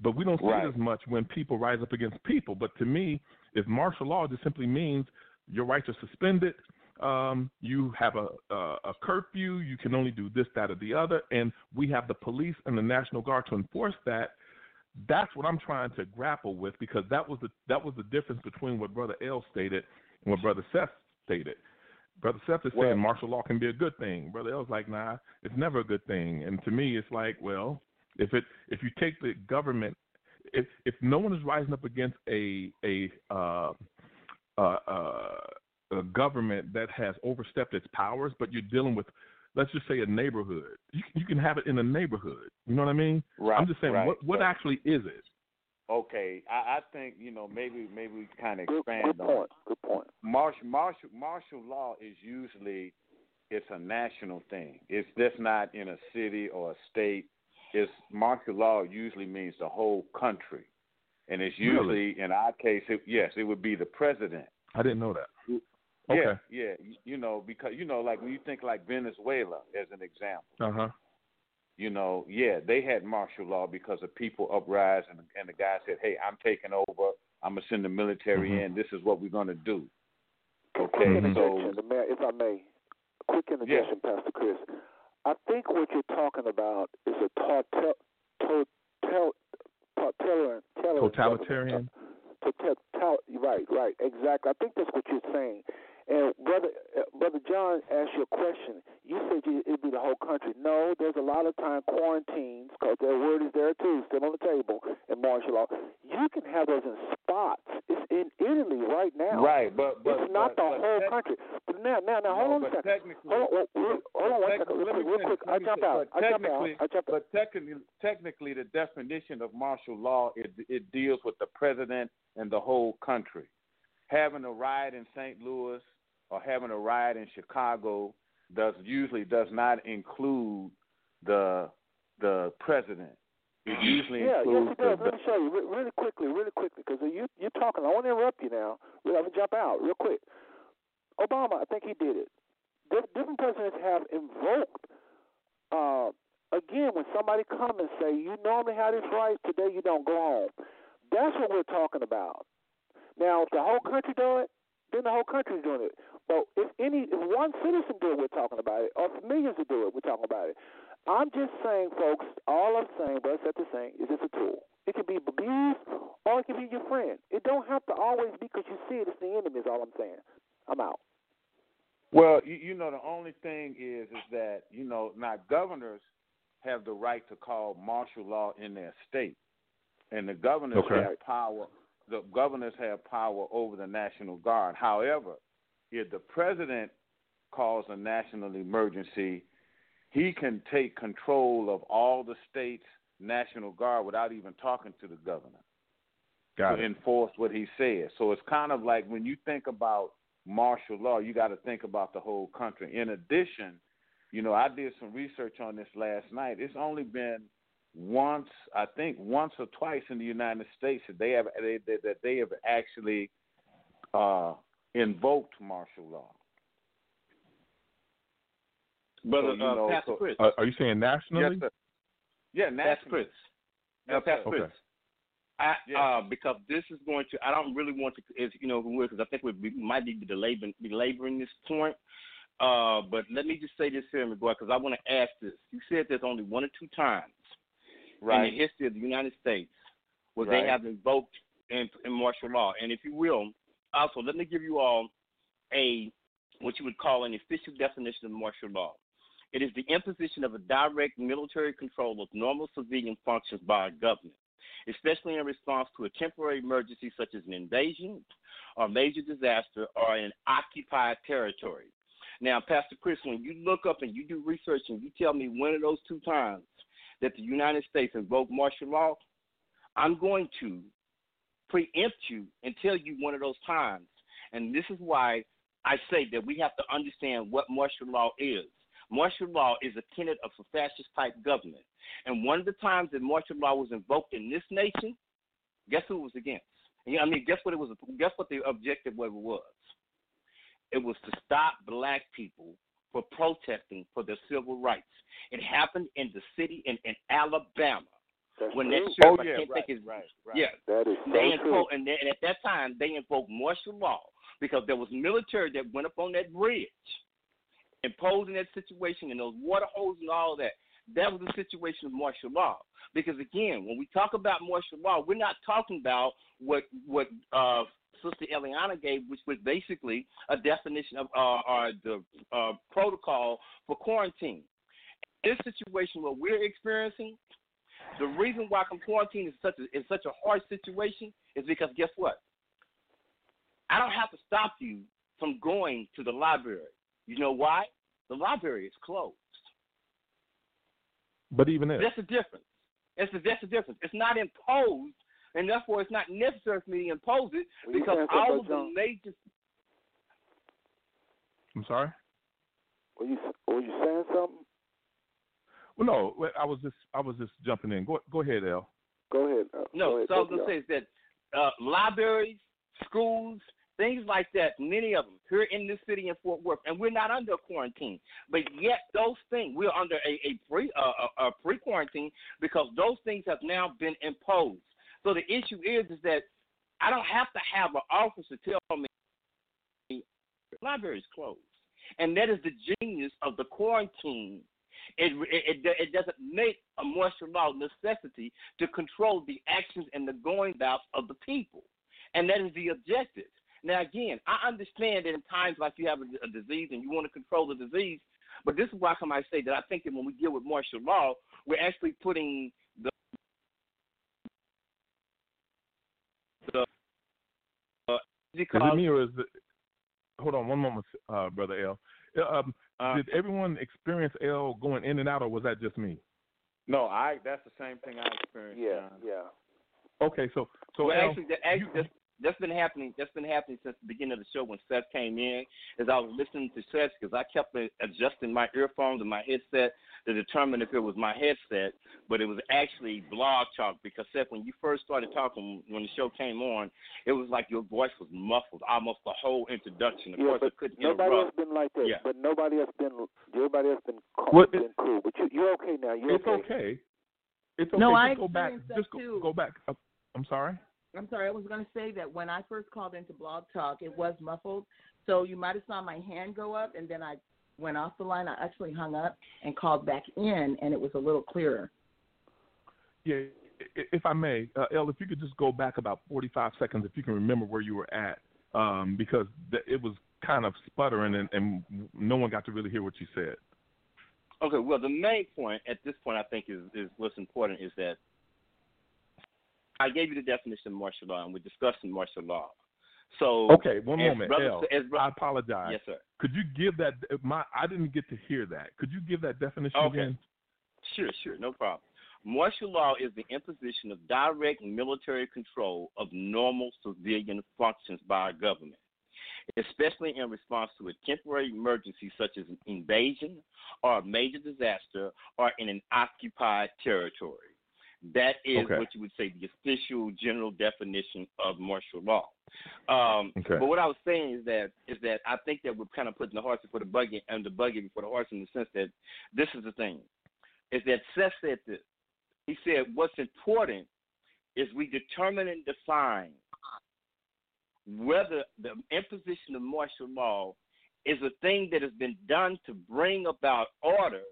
but we don't see Right. it as much when people rise up against people. But to me, if martial law just simply means your rights are suspended, um, you have a, a a curfew, you can only do this, that, or the other, and we have the police and the National Guard to enforce that. That's what I'm trying to grapple with because that was the that was the difference between what Brother L stated and what Brother Seth stated. Brother Seth is Well- saying martial law can be a good thing. Brother L's like, nah, it's never a good thing. And to me, it's like, well, if it if you take the government, if if no one is rising up against a a uh, uh, uh, a government that has overstepped its powers, but you're dealing with, let's just say, a neighborhood. You can, you can have it in a neighborhood. You know what I mean? Right. I'm just saying, right. what what But- actually is it? Okay, I, I think you know maybe maybe we kind of Good, expand good on point. Good point. martial martial martial law is usually it's a national thing. It's just not in a city or a state. It's martial law usually means the whole country, and it's Really? usually in our case, it, yes, it would be the president. I didn't know that. Yeah, Okay. yeah, you- you know because you know like when you think like Venezuela as an example. Uh huh. you know, yeah, they had martial law because of people uprise, and, and the guy said, "Hey, I'm taking over. I'm gonna send the military Mhm. in. This is what we're gonna do." Quick Okay, Mhm. so if I may. Quick interjection, Pastor Chris. I think what you're talking about is a total, total, total, Totalitarian. Total, total, right, right, exactly. I think that's what you're saying. And brother, uh, brother John asked you a question. You said you, it'd be the whole country. No, there's a lot of time quarantines because that word is there too, still on the table in martial law. You can have those in spots. It's in Italy right now. right, but but it's not but, the but whole country. But now, now, now, no, hold on a second. Technically, Hold on, hold on, but- hold on one but real let quick, me real quick. I jump out. I jump out. I jump out. But technically, technically, the definition of martial law it it deals with the president and the whole country. Having a riot in St. Louis or having a riot in Chicago does usually does not include the the president. It usually Yeah, yes, includes it does. the, Let me show you re- really quickly, really quickly, because you you're talking. I want to interrupt you now. We'll have to jump out real quick. Obama, I think he did it. Di- different presidents have invoked. Uh, again, when somebody come and say, "You normally have this right, today you don't go home," that's what we're talking about. Now, if the whole country do it, then the whole country's doing it. But if any, if one citizen do it, we're talking about it, or if millions to do it, we're talking about it. I'm just saying, folks, all I'm saying, but I said the saying, is it's a tool. It can be abused or it can be your friend. It don't have to always be because you see it, it's the enemy, is all I'm saying. I'm out. Well, you, you know, the only thing is, is that you know, now governors have the right to call martial law in their state, and the governors Okay. have power. The governors have power over the National Guard. However, if the president calls a national emergency, he can take control of all the state's National Guard without even talking to the governor Got to it. enforce what he says. So it's kind of like when you think about martial law, you got to think about the whole country. In addition, you know, I did some research on this last night. It's only been once, I think, once or twice in the United States that they have they, that that they have actually uh, invoked martial law. Brother So, you uh, know, Pastor so- Chris. Uh, are you saying nationally? Yes, sir. Yeah, Pastor nationally. Chris. Yes, Pastor. Chris. Okay. I, Yeah. uh, because this is going to, I don't really want to, is you know, because I think we, we might be belaboring, belaboring this point. Uh, but let me just say this here, McGuire, because I want to ask this. You said there's only one or two times Right. in the history of the United States where Right. they have invoked in, in martial law. And if you will, also let me give you all a what you would call an official definition of martial law. It is the imposition of a direct military control of normal civilian functions by a government, especially in response to a temporary emergency such as an invasion or major disaster or an occupied territory. Now, Pastor Chris, when you look up and you do research and you tell me one of those two times that the United States invoked martial law, I'm going to preempt you and tell you one of those times. And this is why I say that we have to understand what martial law is. martial law is a tenet of a fascist type government. And one of the times that martial law was invoked in this nation, guess who it was against? I mean, guess what it was? Guess what the objective was? It was to stop black people for protesting for their civil rights. It happened in the city in, in Alabama That's when true. that sheriff, Oh, yeah, I can't right, think his right, right. yeah, That is so they true. invoked, and, they, and at that time they invoked martial law because there was military that went up on that bridge, imposing that situation and those water holes and all that. That was the situation of martial law. Because again, when we talk about martial law, we're not talking about what what uh, Sister Eliana gave, which was basically a definition of uh, the uh, protocol for quarantine. This situation, what we're experiencing, the reason why quarantine is such a is such a hard situation is because guess what? I don't have to stop you from going to the library. You know why? The library is closed. But even if That's the difference. That's the, that's the difference. It's not imposed, and therefore it's not necessary for me to impose it Were you because all of the Jones? major. I'm sorry. Were you were you saying something? Well, no, I was just I was just jumping in. Go go ahead, L. Go ahead. Uh, go No, ahead, so I was both gonna say is that uh, libraries, schools, things like that, many of them here in this city in Fort Worth, and we're not under quarantine, but yet those things we're under a, a pre a, a pre quarantine because those things have now been imposed. So the issue is is that I don't have to have an officer tell me the library is closed, and that is the genius of the quarantine. It, it, it, it doesn't make a martial law necessity to control the actions and the going about of the people. And that is the objective. Now, again, I understand that in times like you have a, a disease and you want to control the disease, but this is why come I say that I think that when we deal with martial law, we're actually putting the the uh, Is it me or is it? Hold on one moment, uh, brother L. Uh, Um, Uh, did everyone experience L going in and out, or was that just me? no, I. That's the same thing I experienced. Yeah, John. yeah. Okay, so so well, L, actually, that, actually you- that's, that's been happening. That's been happening since the beginning of the show when Seth came in. As I was listening to Seth, because I kept adjusting my earphones and my headset to determine if it was my headset, but it was actually Blog Talk. Because Seth, when you first started talking, when the show came on, it was like your voice was muffled almost the whole introduction. Of yeah, course, but I couldn't nobody interrupt. else been like that. Yeah. But nobody else been. Everybody else been, co- Well, been cool. But you, you're okay now. You're it's okay. It's okay. No, just I go back. Just go, too. go back. Uh, I'm sorry. I'm sorry, I was going to say that when I first called into Blog Talk, it was muffled. So you might have saw my hand go up, and then I went off the line. I actually hung up and called back in, and it was a little clearer. Yeah, if I may, uh, L, if you could just go back about 45 seconds, if you can remember where you were at, um, because th- it was kind of sputtering and, and no one got to really hear what you said. Okay, well, the main point at this point, I think, is, is what's important is that I gave you the definition of martial law, and we're discussing martial law. So, Okay, one moment, brother- L. as I apologize. yes, sir. Could you give that? My I didn't get to hear that. Could you give that definition Okay. again? Sure, sure, no problem. Martial law is the imposition of direct military control of normal civilian functions by a government, especially in response to a temporary emergency such as an invasion or a major disaster or in an occupied territory. That is Okay. what you would say the official general definition of martial law. Um, Okay. But what I was saying is that is that I think that we're kind of putting the horse before the buggy and the buggy before the horse in the sense that this is the thing is that Seth said this. He said, What's important is we determine and define whether the imposition of martial law is a thing that has been done to bring about order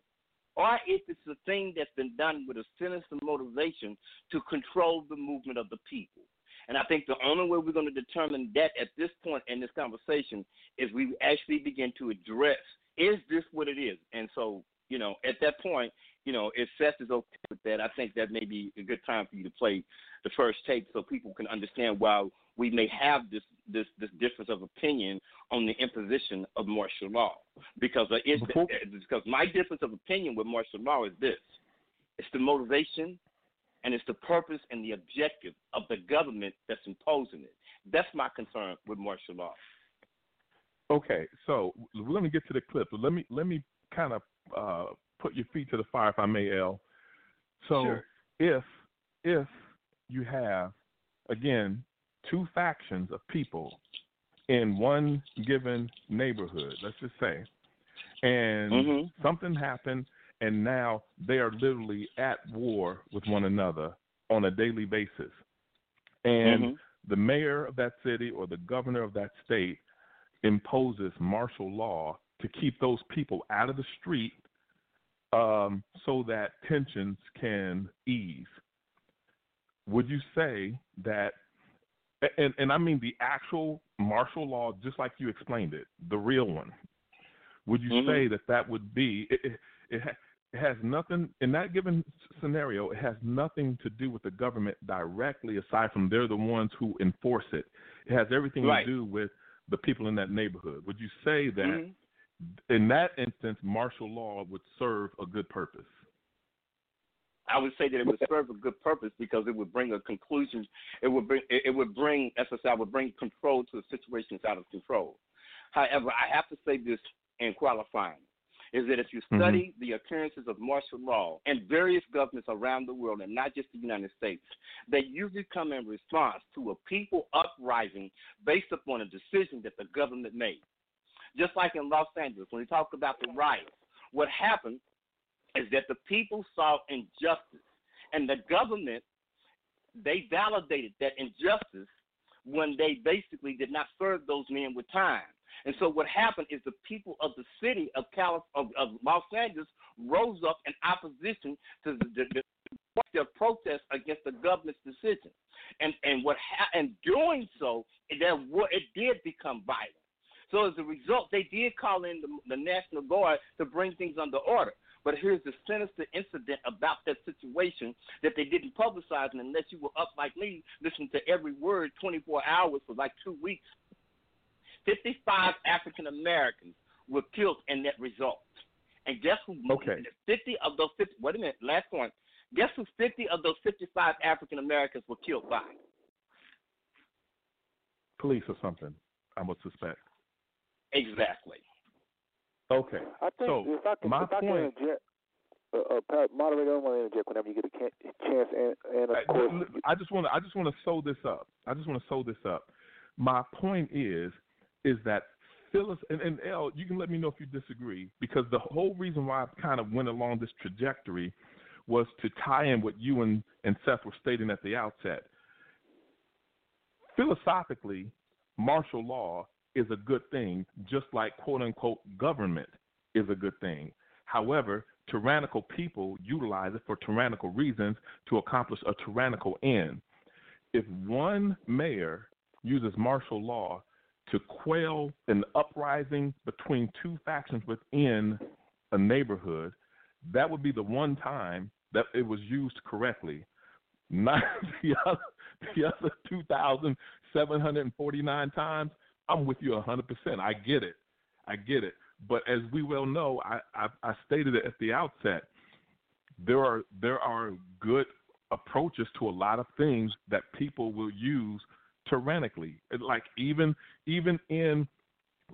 or if it's a thing that's been done with a sinister motivation to control the movement of the people. And I think the only way we're going to determine that at this point in this conversation is we actually begin to address is this what it is? And so, you know, at that point, you know, if Seth is okay with that, I think that may be a good time for you to play the first tape so people can understand why we may have this this this difference of opinion on the imposition of martial law. Because uh, it's, because my difference of opinion with martial law is this: it's the motivation and it's the purpose and the objective of the government that's imposing it. That's my concern with martial law. Okay, so we're going to get to the clip, but let me let me kind of uh, put your feet to the fire, if I may, L. So Sure. if if you have again two factions of people in one given neighborhood, let's just say, and Mhm. something happened, and now they are literally at war with one another on a daily basis, and Mhm. the mayor of that city or the governor of that state imposes martial law to keep those people out of the street um, so that tensions can ease. Would you say that, and, and I mean the actual martial law, just like you explained it, the real one, would you Mhm. say that that would be, it, it, it, it has nothing, in that given scenario, it has nothing to do with the government directly aside from they're the ones who enforce it. It has everything Right. to do with the people in that neighborhood. Would you say that Mhm. in that instance, martial law would serve a good purpose? I would say that it would serve a good purpose because it would bring a conclusion. It would bring it would bring SSI would bring control to a situation that's out of control. However, I have to say this in qualifying is that if you Mhm. study the occurrences of martial law in various governments around the world and not just the United States, they usually come in response to a people uprising based upon a decision that the government made. Just like in Los Angeles, when we talk about the riots, what happened is that the people saw injustice, and the government they validated that injustice when they basically did not serve those men with time. And so what happened is the people of the city of Calif- of, of Los Angeles rose up in opposition to the, the, the their protest against the government's decision. And and what ha- and doing so, there wa- it did become violent. So as a result, they did call in the, the National Guard to bring things under order. But here's the sinister incident about that situation that they didn't publicize, and unless you were up like me, listening to every word 24 hours for like two weeks, 55 African Americans were killed in that result. And guess who? Okay. 50 of those 50. Wait a minute. Last point. Guess who? 50 of those 55 African Americans were killed by? Police or something, I would suspect. Exactly. Okay. I think So, if I can, my if I can point- interject, uh, uh, Pat, moderator, I want to interject whenever you get a chance, and, and of I- course, I just want to. I just want to sew this up. I just want to sew this up. My point is, is that Phyllis and, and L. You can let me know if you disagree because the whole reason why I kind of went along this trajectory was to tie in what you and, and Seth were stating at the outset. Philosophically, martial law is a good thing, just like quote unquote government is a good thing. However, tyrannical people utilize it for tyrannical reasons to accomplish a tyrannical end. If one mayor uses martial law to quell an uprising between two factions within a neighborhood, that would be the one time that it was used correctly. Not the other, the other 2,749 times. I'm with you 100%. I get it. I get it. But as we well know, I, I, I stated it at the outset. There are there are good approaches to a lot of things that people will use tyrannically. Like even even in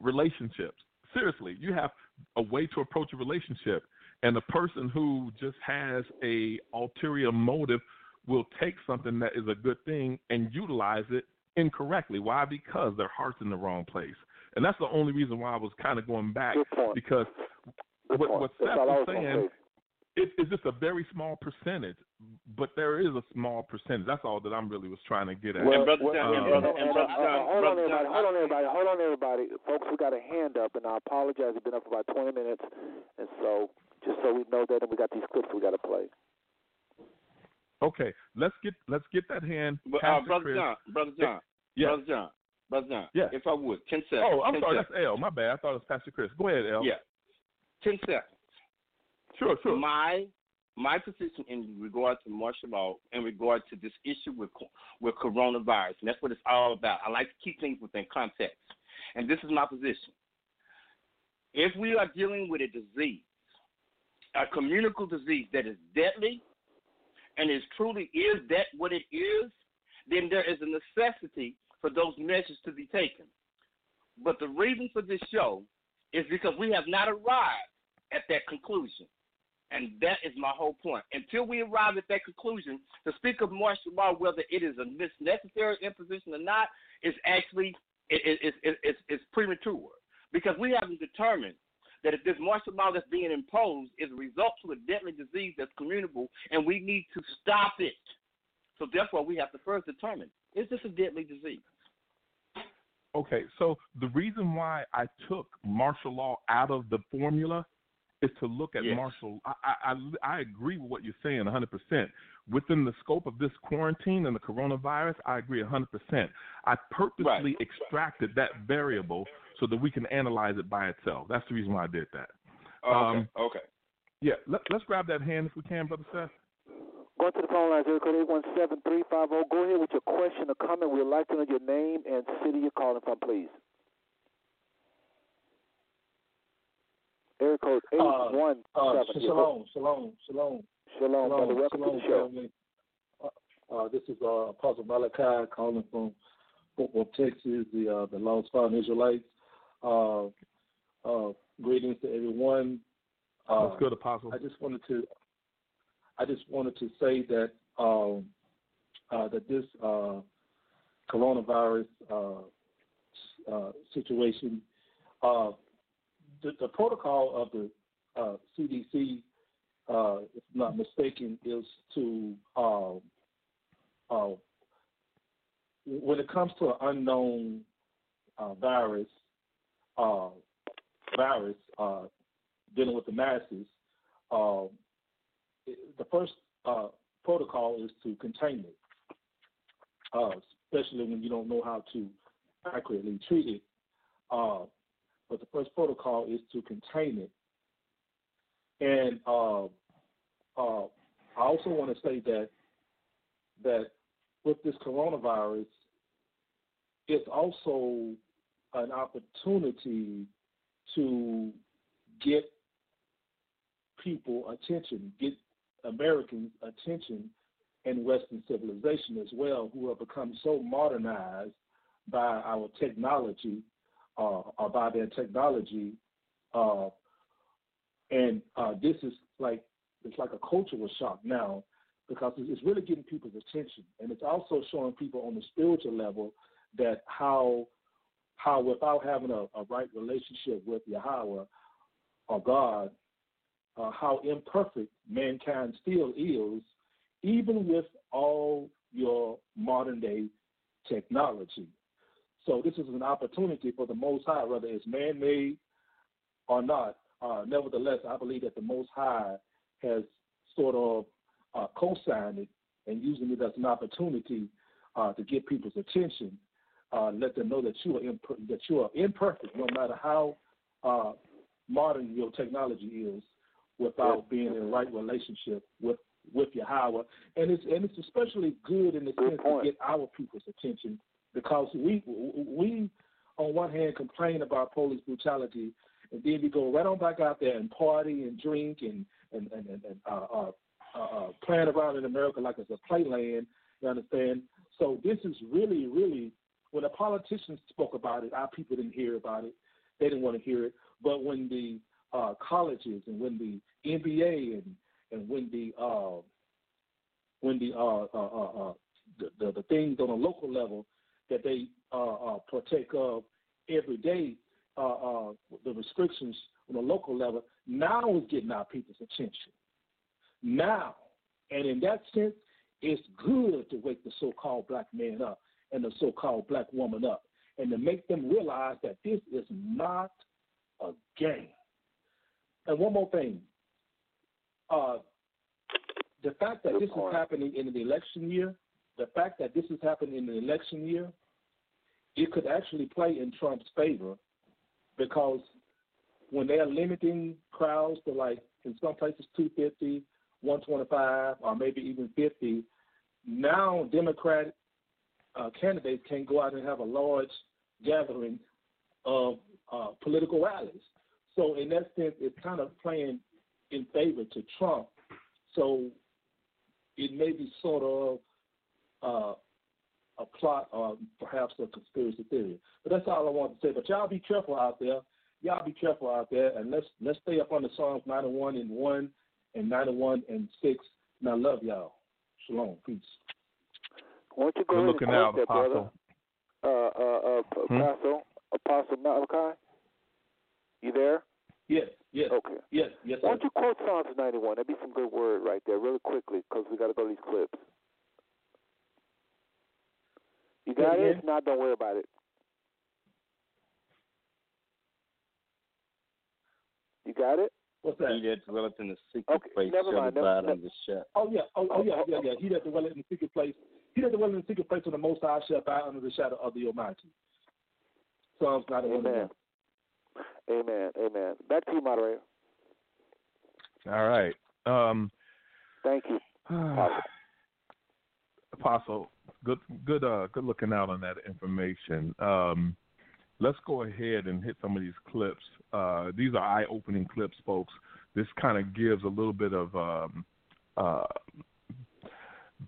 relationships. Seriously, you have a way to approach a relationship, and the person who just has a ulterior motive will take something that is a good thing and utilize it incorrectly. Why? Because their heart's in the wrong place. And that's the only reason why I was kind of going back Good point. because Good what, point. what That's Seth I was was saying, say. it, it's just a very small percentage, but there is a small percentage. That's all that I'm really was trying to get at. And Brother well, John, and Brother- and Brother uh, hold on, everybody. Hold on, everybody. Hold on, everybody. Folks, we got a hand up, and I apologize. It's been up for about 20 minutes, and so just so we know that, and we got these clips we got to play. Okay, let's get let's get that hand. But, uh, Brother Chris. John, Brother John, Yes. Brother John, Brother John. Yes. If I would, 10 seconds. Oh, I'm 10 sorry. seconds. That's L. My bad. I thought it was Pastor Chris. Go ahead, L. Yeah. 10 seconds. Sure, sure. My my position in regard to martial law, in regard to this issue with with coronavirus, and that's what it's all about. I like to keep things within context, and this is my position. If we are dealing with a disease, a communicable disease that is deadly, and is truly is that what it is, then there is a necessity for those measures to be taken. But the reason for this show is because we have not arrived at that conclusion. And that is my whole point. Until we arrive at that conclusion, to speak of martial law, whether it is a necessary imposition or not, is actually it, it, it, it, it's premature because we haven't determined that if this martial law that's being imposed is a result to a deadly disease that's communicable, and we need to stop it. So therefore, we have to first determine is this a deadly disease? Okay, so the reason why I took martial law out of the formula is to look at Yes. martial. I, I I I agree with what you're saying 100 percent. Within the scope of this quarantine and the coronavirus, I agree 100 percent. I purposely extracted that variable so that we can analyze it by itself. That's the reason why I did that. Okay. Um, okay. Yeah, let, let's grab that hand if we can, brother Seth. Going to the phone lines, area code 817-350. Go ahead with your question or comment. We'd like to know your name and city you're calling from, please. Area code Uh, 817. Uh, shalom, shalom, shalom, Shalom, brother. Welcome shalom, to the show. family. Uh, uh, this is uh, Apostle Malachi calling from Fort Worth, Texas, the uh, the Lost Found Israelites. Uh, uh, greetings to everyone. Uh, That's good, Apostle. I just wanted to, I just wanted to say that um, uh, that this uh, coronavirus uh, uh, situation, uh, the, the protocol of the uh, CDC, uh, if I'm not mistaken, is to um, uh, when it comes to an unknown uh, virus, uh, virus uh, dealing with the masses, uh, the first uh, protocol is to contain it, uh, especially when you don't know how to accurately treat it. Uh, but the first protocol is to contain it. And I also want to say that that with this coronavirus, it's also an opportunity to get people attention, get Americans attention in Western civilization as well, who have become so modernized by our technology, uh, or by their technology, uh, and uh, this is like it's like a cultural shock now because it's really getting people's attention, and it's also showing people on the spiritual level that how how without having a, a right relationship with Yahweh or God, uh, how imperfect mankind still is, even with all your modern day technology. So this is an opportunity for the Most High, whether it's man-made or not. Uh, nevertheless, I believe that the Most High has sort of uh, co-signed it and using it as an opportunity uh, to get people's attention, uh, let them know that you are imp- that you are imperfect, no matter how uh, modern your technology is, without being in the right relationship with with your higher. And it's and it's especially good in the Good sense point. to get our people's attention because we we on one hand complain about police brutality, and then we go right on back out there and party and drink and and and, and, and uh, uh, uh, uh, playing around in America like it's a playland. You understand? So this is really, really when the politicians spoke about it, our people didn't hear about it. They didn't want to hear it. But when the uh, colleges and when the NBA and and when the uh, when the uh, uh, uh, uh, the, the the things on a local level that they partake of every day, the restrictions on a local level now is getting our people's attention. Now, and in that sense, it's good to wake the so-called black man up and the so-called black woman up, and to make them realize that this is not a game. And one more thing, uh, the fact that Good this point. is happening in an election year, the fact that this is happening in an election year, it could actually play in Trump's favor because when they're limiting crowds to like in some places 250, 125, or maybe even 50, now Democratic uh, candidates can go out and have a large gathering of uh, political rallies. So in that sense, it's kind of playing in favor to Trump. So it may be sort of uh, a plot or perhaps a conspiracy theory. But that's all I want to say. But y'all be careful out there. y'all be careful out there, and let's let's stay up on the Psalms 91 and one and 91 and six. And I love y'all. Shalom, peace. Why don't you go Good ahead looking and out, quote that, brother? Apostle. Uh, uh, uh, Hmm? Apostle, Apostle Malachi. You there? Yes, yes, Okay. yes, yes. Why don't you quote Psalms 91? That'd be some good word right there, really quickly, because we got to go to these clips. You got it it? again? If not, don't worry about it. You got it? What's that? He that dwelleth in the secret Okay, place never shall mind, never- abide never- under the shadow. Oh yeah, oh, oh yeah, yeah, yeah. He that dwelleth in the secret place. He that dwelleth in the secret place of the Most High shall abide under the shadow of the Almighty. Psalms 91. Amen. Amen. Amen. Back to you, moderator. All right. Um, Thank you. Apostle. Apostle, good, good, uh, good looking out on that information. Um, let's go ahead and hit some of these clips. Uh, these are eye-opening clips, folks. This kind of gives a little bit of um, uh,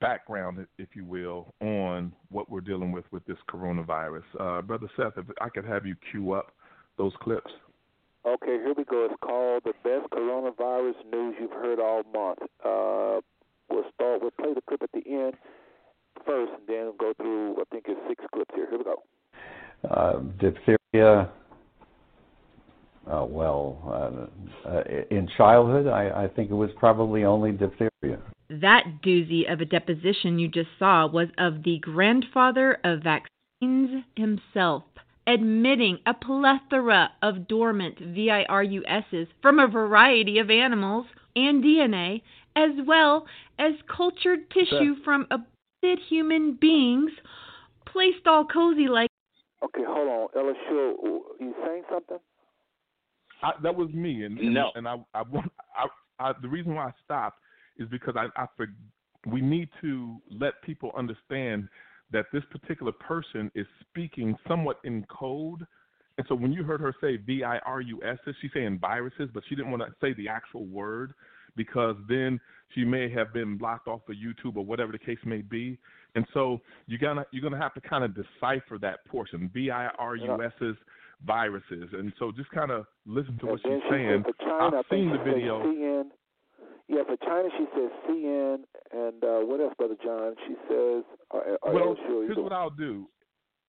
background, if you will, on what we're dealing with with this coronavirus. Uh, Brother Seth, if I could have you cue up those clips. Okay, here we go. It's called the best coronavirus news you've heard all month. Uh, we'll start. We'll play the clip at the end first, and then go through. I think it's six clips here. Here we go. Uh, diphtheria. Uh, well, uh, in childhood, I, I think it was probably only diphtheria. That doozy of a deposition you just saw was of the grandfather of vaccines himself, admitting a plethora of dormant VIRUSs from a variety of animals and DNA, as well as cultured tissue from abducted human beings, placed all cozy like. Okay, hold on. El Yeshua, you saying something? I, that was me, and and, No. and I, I, want- I, I, the reason why I stopped is because I, I, for, we need to let people understand that this particular person is speaking somewhat in code, and so when you heard her say V I R U S, she's saying viruses, but she didn't want to say the actual word because then she may have been blocked off of YouTube or whatever the case may be. And so you're gonna you're gonna have to kind of decipher that portion. V I R U S's viruses. And so just kind of listen to what she's she saying. said China, I I've seen the video. CN. Yeah, for China, she says CN, and uh, what else, Brother John? She says, or, or well, El Yeshua, you here's what I'll do.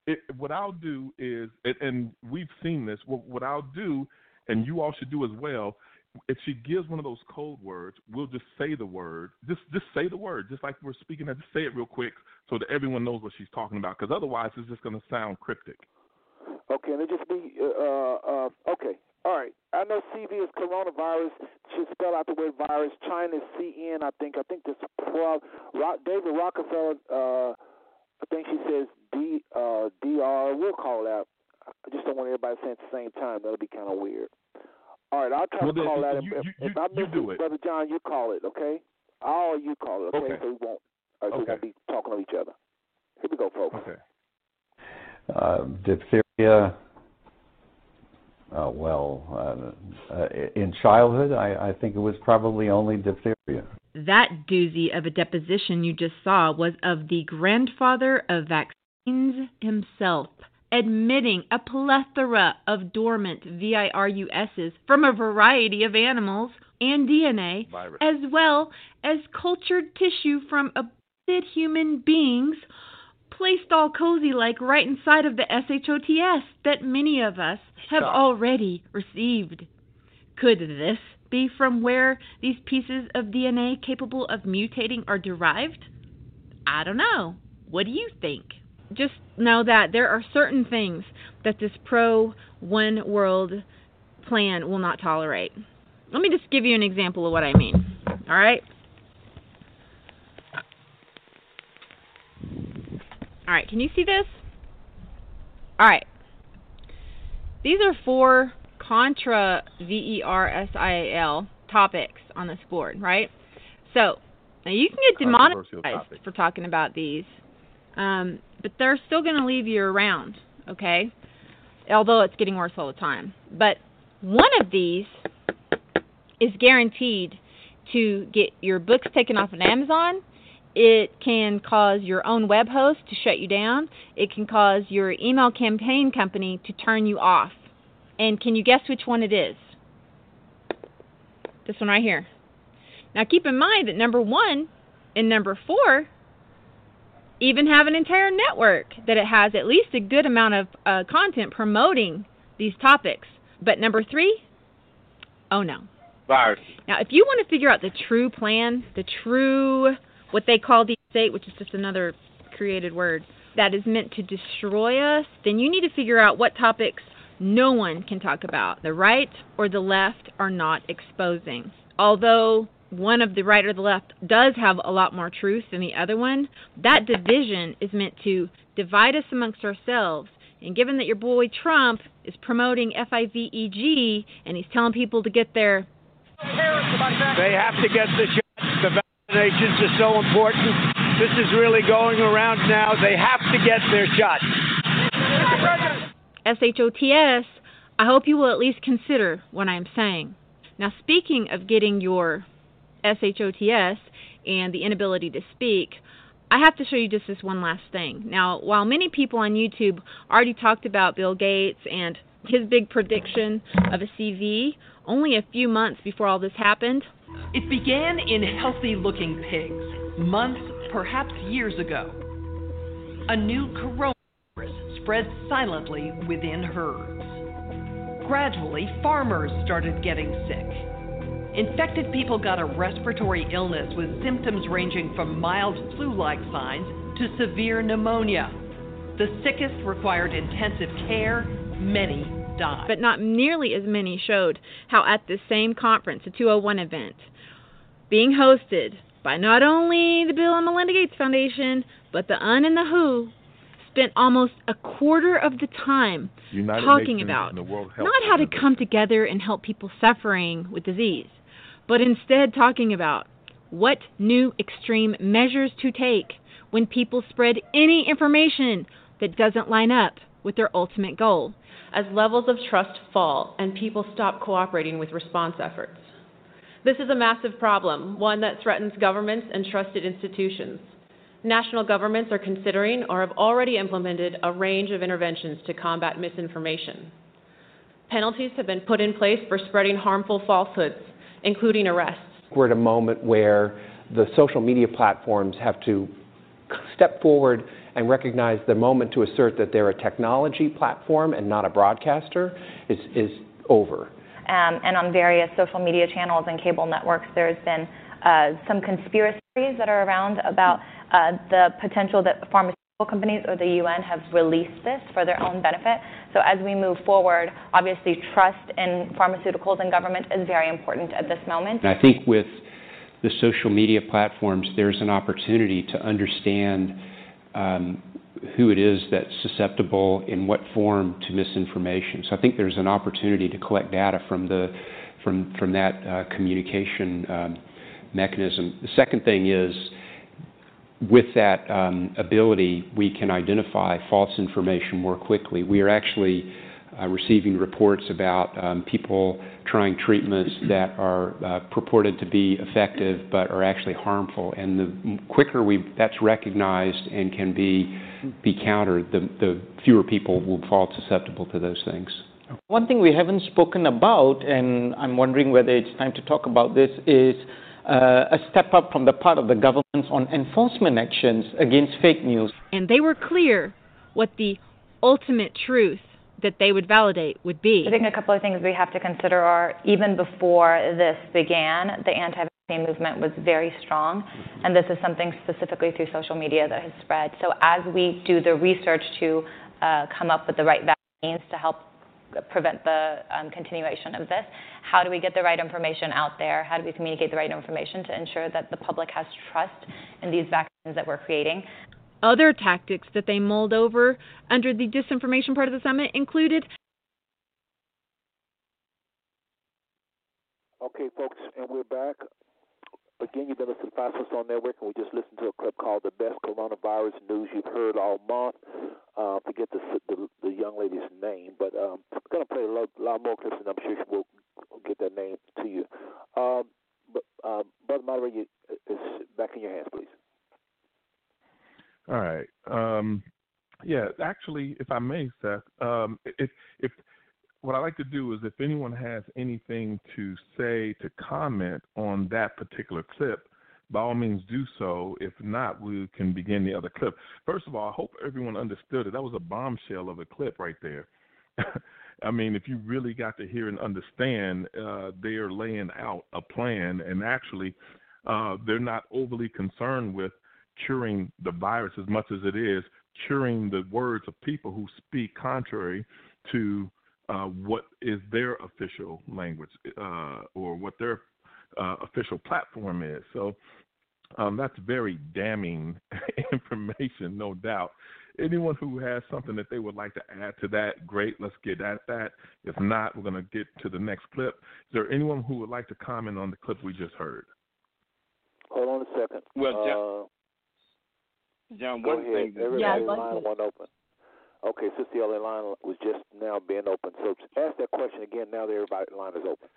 It, what I'll do is, and, and we've seen this. What, what I'll do, and you all should do as well. If she gives one of those code words, we'll just say the word. Just just say the word, just like we're speaking. Just say it real quick so that everyone knows what she's talking about. Because otherwise, it's just going to sound cryptic. Okay, and it just be uh, uh, okay. All right. I know CV is coronavirus. Should spell out the word virus. China is CN. I think. I think this prob. Rock, David Rockefeller. Uh, I think she says D uh, DR. We'll call it out. I just don't want everybody saying at the same time. That'll be kind of weird. All right, I'll try Well, to then call that. you- if you- if you- I you miss do it, it. brother John, you call it. Okay. I'll you call it. Okay. Okay. So we won't. All right, so we won't be talking to each other. Here we go, folks. Okay. Uh, diphtheria. Uh, well, uh, uh, in childhood, I, I think it was probably only diphtheria. That doozy of a deposition you just saw was of the grandfather of vaccines himself, admitting a plethora of dormant VIRUSs from a variety of animals and DNA, Virus. as well as cultured tissue from abducted human beings, placed all cozy like right inside of the SHOTS that many of us have Stop. already received. Could this be from where these pieces of DNA capable of mutating are derived? I don't know. What do you think? Just know that there are certain things that this pro one world plan will not tolerate. Let me just give you an example of what I mean. All right? All right, can you see this? All right. These are four contra V E R S I A L topics on this board, right? So now you can get demonetized for talking about these, um, but they're still going to leave you around, okay? Although it's getting worse all the time. But one of these is guaranteed to get your books taken off of Amazon. It can cause your own web host to shut you down. It can cause your email campaign company to turn you off. And can you guess which one it is? This one right here. Now keep in mind that number one and number four even have an entire network that it has at least a good amount of uh, content promoting these topics. But number three, oh no. Virus. Now, if you want to figure out the true plan, the true, what they call the state, which is just another created word, that is meant to destroy us, then you need to figure out what topics no one can talk about. The right or the left are not exposing. Although one of the right or the left does have a lot more truth than the other one, that division is meant to divide us amongst ourselves. And given that your boy Trump is promoting FIVEG and he's telling people to get their They have to get the shot. The vaccinations are so important. This is really going around now. They have to get their shot. SHOTS, I hope you will at least consider what I'm saying. Now, speaking of getting your SHOTS and the inability to speak, I have to show you just this one last thing. Now, while many people on YouTube already talked about Bill Gates and his big prediction of a CV, only a few months before all this happened, It began in healthy looking pigs, months, perhaps years ago. A new coronavirus spread silently within herds. Gradually, farmers started getting sick. Infected people got a respiratory illness with symptoms ranging from mild flu like signs to severe pneumonia. The sickest required intensive care, many died. but not nearly as many showed how at this same conference, the 201 event, being hosted by not only the Bill and Melinda Gates Foundation, but the UN and the WHO, spent almost a quarter of the time United talking Nations about the World not how to come together and help people suffering with disease, but instead talking about what new extreme measures to take when people spread any information that doesn't line up with their ultimate goal. as levels of trust fall and people stop cooperating with response efforts. This is a massive problem, one that threatens governments and trusted institutions. National governments are considering or have already implemented a range of interventions to combat misinformation. Penalties have been put in place for spreading harmful falsehoods, including arrests. We're at a moment where the social media platforms have to step forward and recognize the moment to assert that they're a technology platform and not a broadcaster is, is over. um, and on various social media channels and cable networks, there's been uh, some conspiracies that are around about uh, the potential that pharmaceutical companies or the UN have released this for their own benefit. So as we move forward, obviously trust in pharmaceuticals and government is very important at this moment. I think with the social media platforms, there's an opportunity to understand um, who it is that's susceptible in what form to misinformation. So I think there's an opportunity to collect data from the from from that uh, communication um, mechanism. The second thing is with that um, ability, we can identify false information more quickly. We are actually uh, receiving reports about um, people trying treatments that are uh, purported to be effective but are actually harmful. And the quicker we that's recognized and can be be countered, the, fewer people will fall susceptible to those things. One thing we haven't spoken about, and I'm wondering whether it's time to talk about this, is a step up from the part of the governments on enforcement actions against fake news. And they were clear what the ultimate truth that they would validate would be. I think a couple of things we have to consider are even before this began, the anti-vaccine movement was very strong, and this is something specifically through social media that has spread. So as we do the research to uh, come up with the right vaccines to help prevent the um, continuation of this, how do we get the right information out there? How do we communicate the right information to ensure that the public has trust in these vaccines that we're creating? Other tactics that they mulled over under the disinformation part of the summit included Okay, folks, and we're back. Again, you've been listening to Five on Network, and we just listened to a clip called "The Best Coronavirus News You've Heard All Month." Uh, forget the, the the young lady's name, but um, I'm gonna play a lot, lot more clips, and I'm sure she will get that name to you. Um, but uh, Brother Moderator, is back in your hands, please. All right. Um, yeah, actually, if I may, Seth, um, if if what I like to do is if anyone has anything to say to comment on that particular clip, by all means do so. If not, we can begin the other clip. First of all, I hope everyone understood it. That was a bombshell of a clip right there. I mean, if you really got to hear and understand, uh, they are laying out a plan, and actually, uh, they're not overly concerned with curing the virus as much as it is curing the words of people who speak contrary to uh, what is their official language uh, or what their uh, official platform is. So um, that's very damning information, no doubt. Anyone who has something that they would like to add to that, great. Let's get at that. If not, we're going to get to the next clip. Is there anyone who would like to comment on the clip we just heard? Hold on a second. Well, uh, John, go one ahead. thing that Yeah, I'd line like to- open. Okay, Sister LA line was just now being open. So ask that question again now that everybody line is open.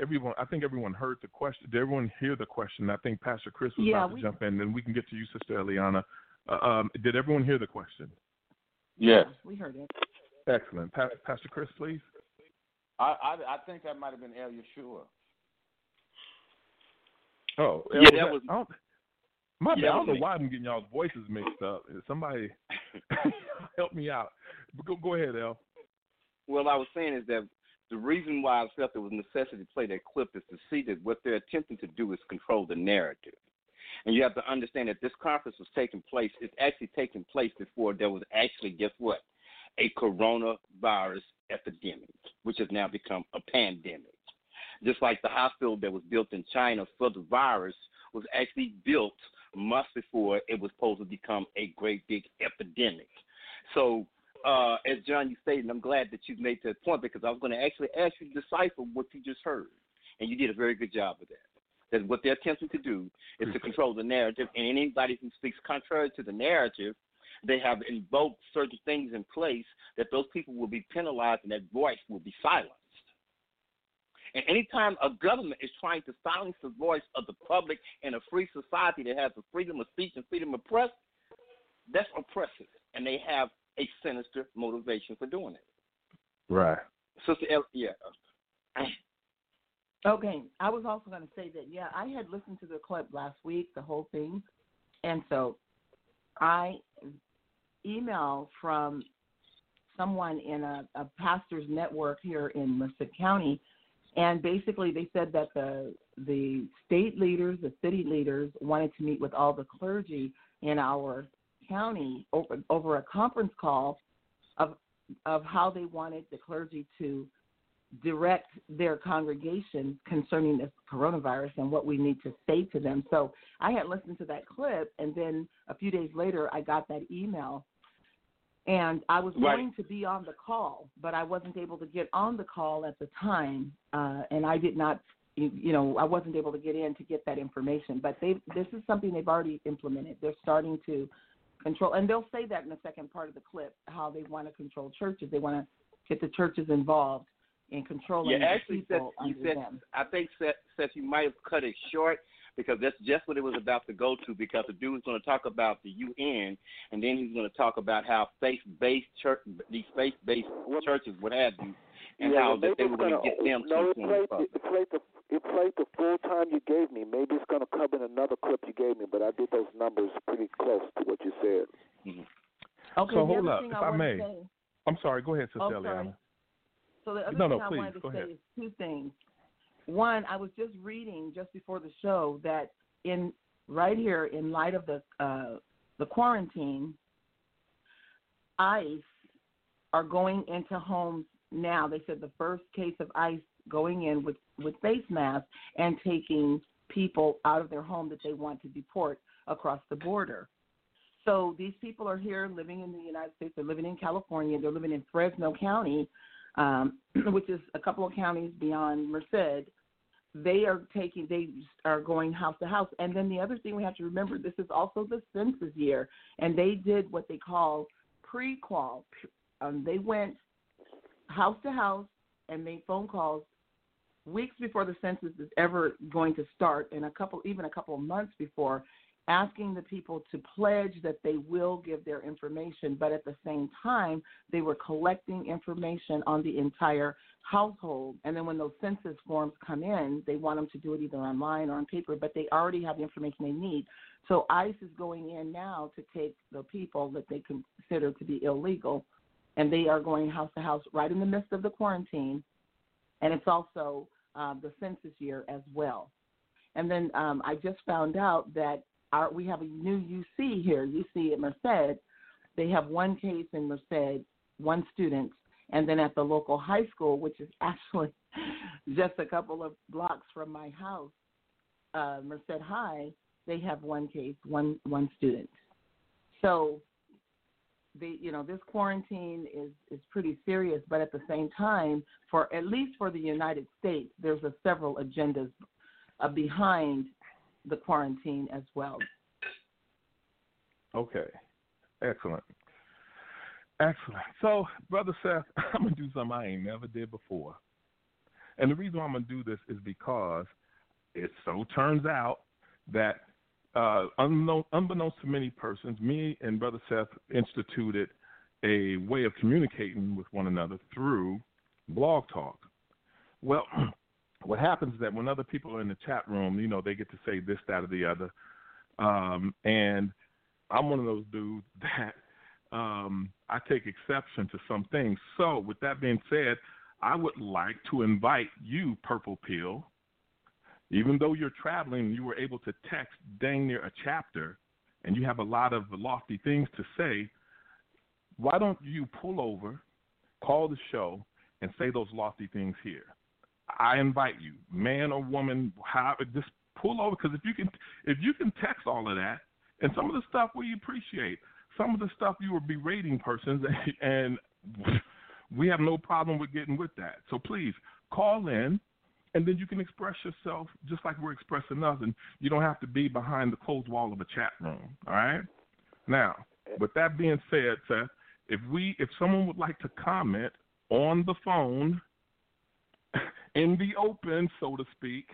Everyone, I think everyone heard the question. Did everyone hear the question? I think Pastor Chris was Yeah, about to we- jump in, and we can get to you, Sister Eliana. Uh, um, did everyone hear the question? Yes. We heard it. Excellent. Pa- Pastor Chris, please. I, I I think that might have been El Yeshua. Oh, Yeah, was that was- I don't, my Yeah, bad. I don't know why I'm getting y'all's voices mixed up. Somebody help me out. Go, go ahead, El. Well, I was saying is that the reason why I felt there was necessity to play that clip is to see that what they're attempting to do is control the narrative. And you have to understand that this conference was taking place, it's actually taking place before there was actually, guess what? A coronavirus epidemic, which has now become a pandemic. Just like the hospital that was built in China for the virus was actually built months before it was supposed to become a great big epidemic. So, uh, as John, you stated, I'm glad that you made that point because I was going to actually ask you to decipher what you just heard, and you did a very good job of that. That what they're attempting to do is to control the narrative, and anybody who speaks contrary to the narrative, they have invoked certain things in place that those people will be penalized and that voice will be silenced. And anytime a government is trying to silence the voice of the public in a free society that has the freedom of speech and freedom of press, that's oppressive, and they have a sinister motivation for doing it. Right. Sister, El- yeah, Okay, I was also going to say that yeah, I had listened to the clip last week, the whole thing, and so I emailed from someone in a, a pastor's network here in Merced County, and basically they said that the the state leaders, the city leaders, wanted to meet with all the clergy in our county over over a conference call of of how they wanted the clergy to direct their congregation concerning this coronavirus and what we need to say to them. So I had listened to that clip, and then a few days later, I got that email. And I was Right. going to be on the call, but I wasn't able to get on the call at the time, uh, and I did not, you know, I wasn't able to get in to get that information. But they, this is something they've already implemented. They're starting to control, and they'll say that in the second part of the clip, how they want to control churches. They want to get the churches involved in controlling yeah. Actually, Seth, people you said. I think Seth, Seth, you might have cut it short because that's just what it was about to go to. Because the dude was going to talk about the UN, and then he's going to talk about how faith-based church, these faith-based churches, what have you, and yeah, how that they were going gonna, get them no, to it inform played, the it played the it played the full time you gave me. Maybe it's going to come in another clip you gave me, but I did those numbers pretty close to what you said. Mm-hmm. Okay, so hold up, if I I may. say- I'm sorry. Go ahead, Sister Oh. Eliana. So the other No, thing no, I please, wanted to go say ahead. is two things. One, I was just reading just before the show that in right here, in light of the uh, the quarantine, ICE are going into homes now. They said the first case of ICE going in with with face masks and taking people out of their home that they want to deport across the border. So these people are here living in the United States. They're living in California. They're living in Fresno County, um, which is a couple of counties beyond Merced. They are taking, they are going house to house. And then the other thing we have to remember, this is also the census year, and they did what they call pre-qual. Um, they went house to house and made phone calls weeks before the census is ever going to start, and a couple, even a couple of months before, asking the people to pledge that they will give their information, but at the same time, they were collecting information on the entire household. And then when those census forms come in, they want them to do it either online or on paper, but they already have the information they need. So ICE is going in now to take the people that they consider to be illegal, and they are going house to house right in the midst of the quarantine. And it's also uh, the census year as well. And then um, I just found out that our, we have a new UC here, UC at Merced. They have one case in Merced, one student, and then at the local high school, which is actually just a couple of blocks from my house, uh, Merced High, they have one case, one one student. So, the you know this quarantine is is pretty serious, but at the same time, for at least for the United States, there's a several agendas behind the quarantine as well. Okay, excellent. Excellent. So, Brother Seth, I'm going to do something I ain't never did before. And the reason why I'm going to do this is because it so turns out that, uh, unbeknownst to many persons, me and Brother Seth instituted a way of communicating with one another through Blog Talk. Well, what happens is that when other people are in the chat room, you know, they get to say this, that, or the other. Um, and I'm one of those dudes that um, I take exception to some things. So, with that being said, I would like to invite you, Purple Pill, even though you're traveling, you were able to text dang near a chapter, and you have a lot of lofty things to say. Why don't you pull over, call the show, and say those lofty things here? I invite you, man or woman, how just pull over because if you can, if you can text all of that, and some of the stuff we appreciate, some of the stuff you were berating persons, and we have no problem with getting with that. So please call in, and then you can express yourself just like we're expressing us, and you don't have to be behind the closed wall of a chat room. All right. Now, with that being said, Seth, if we if someone would like to comment on the phone in the open, so to speak,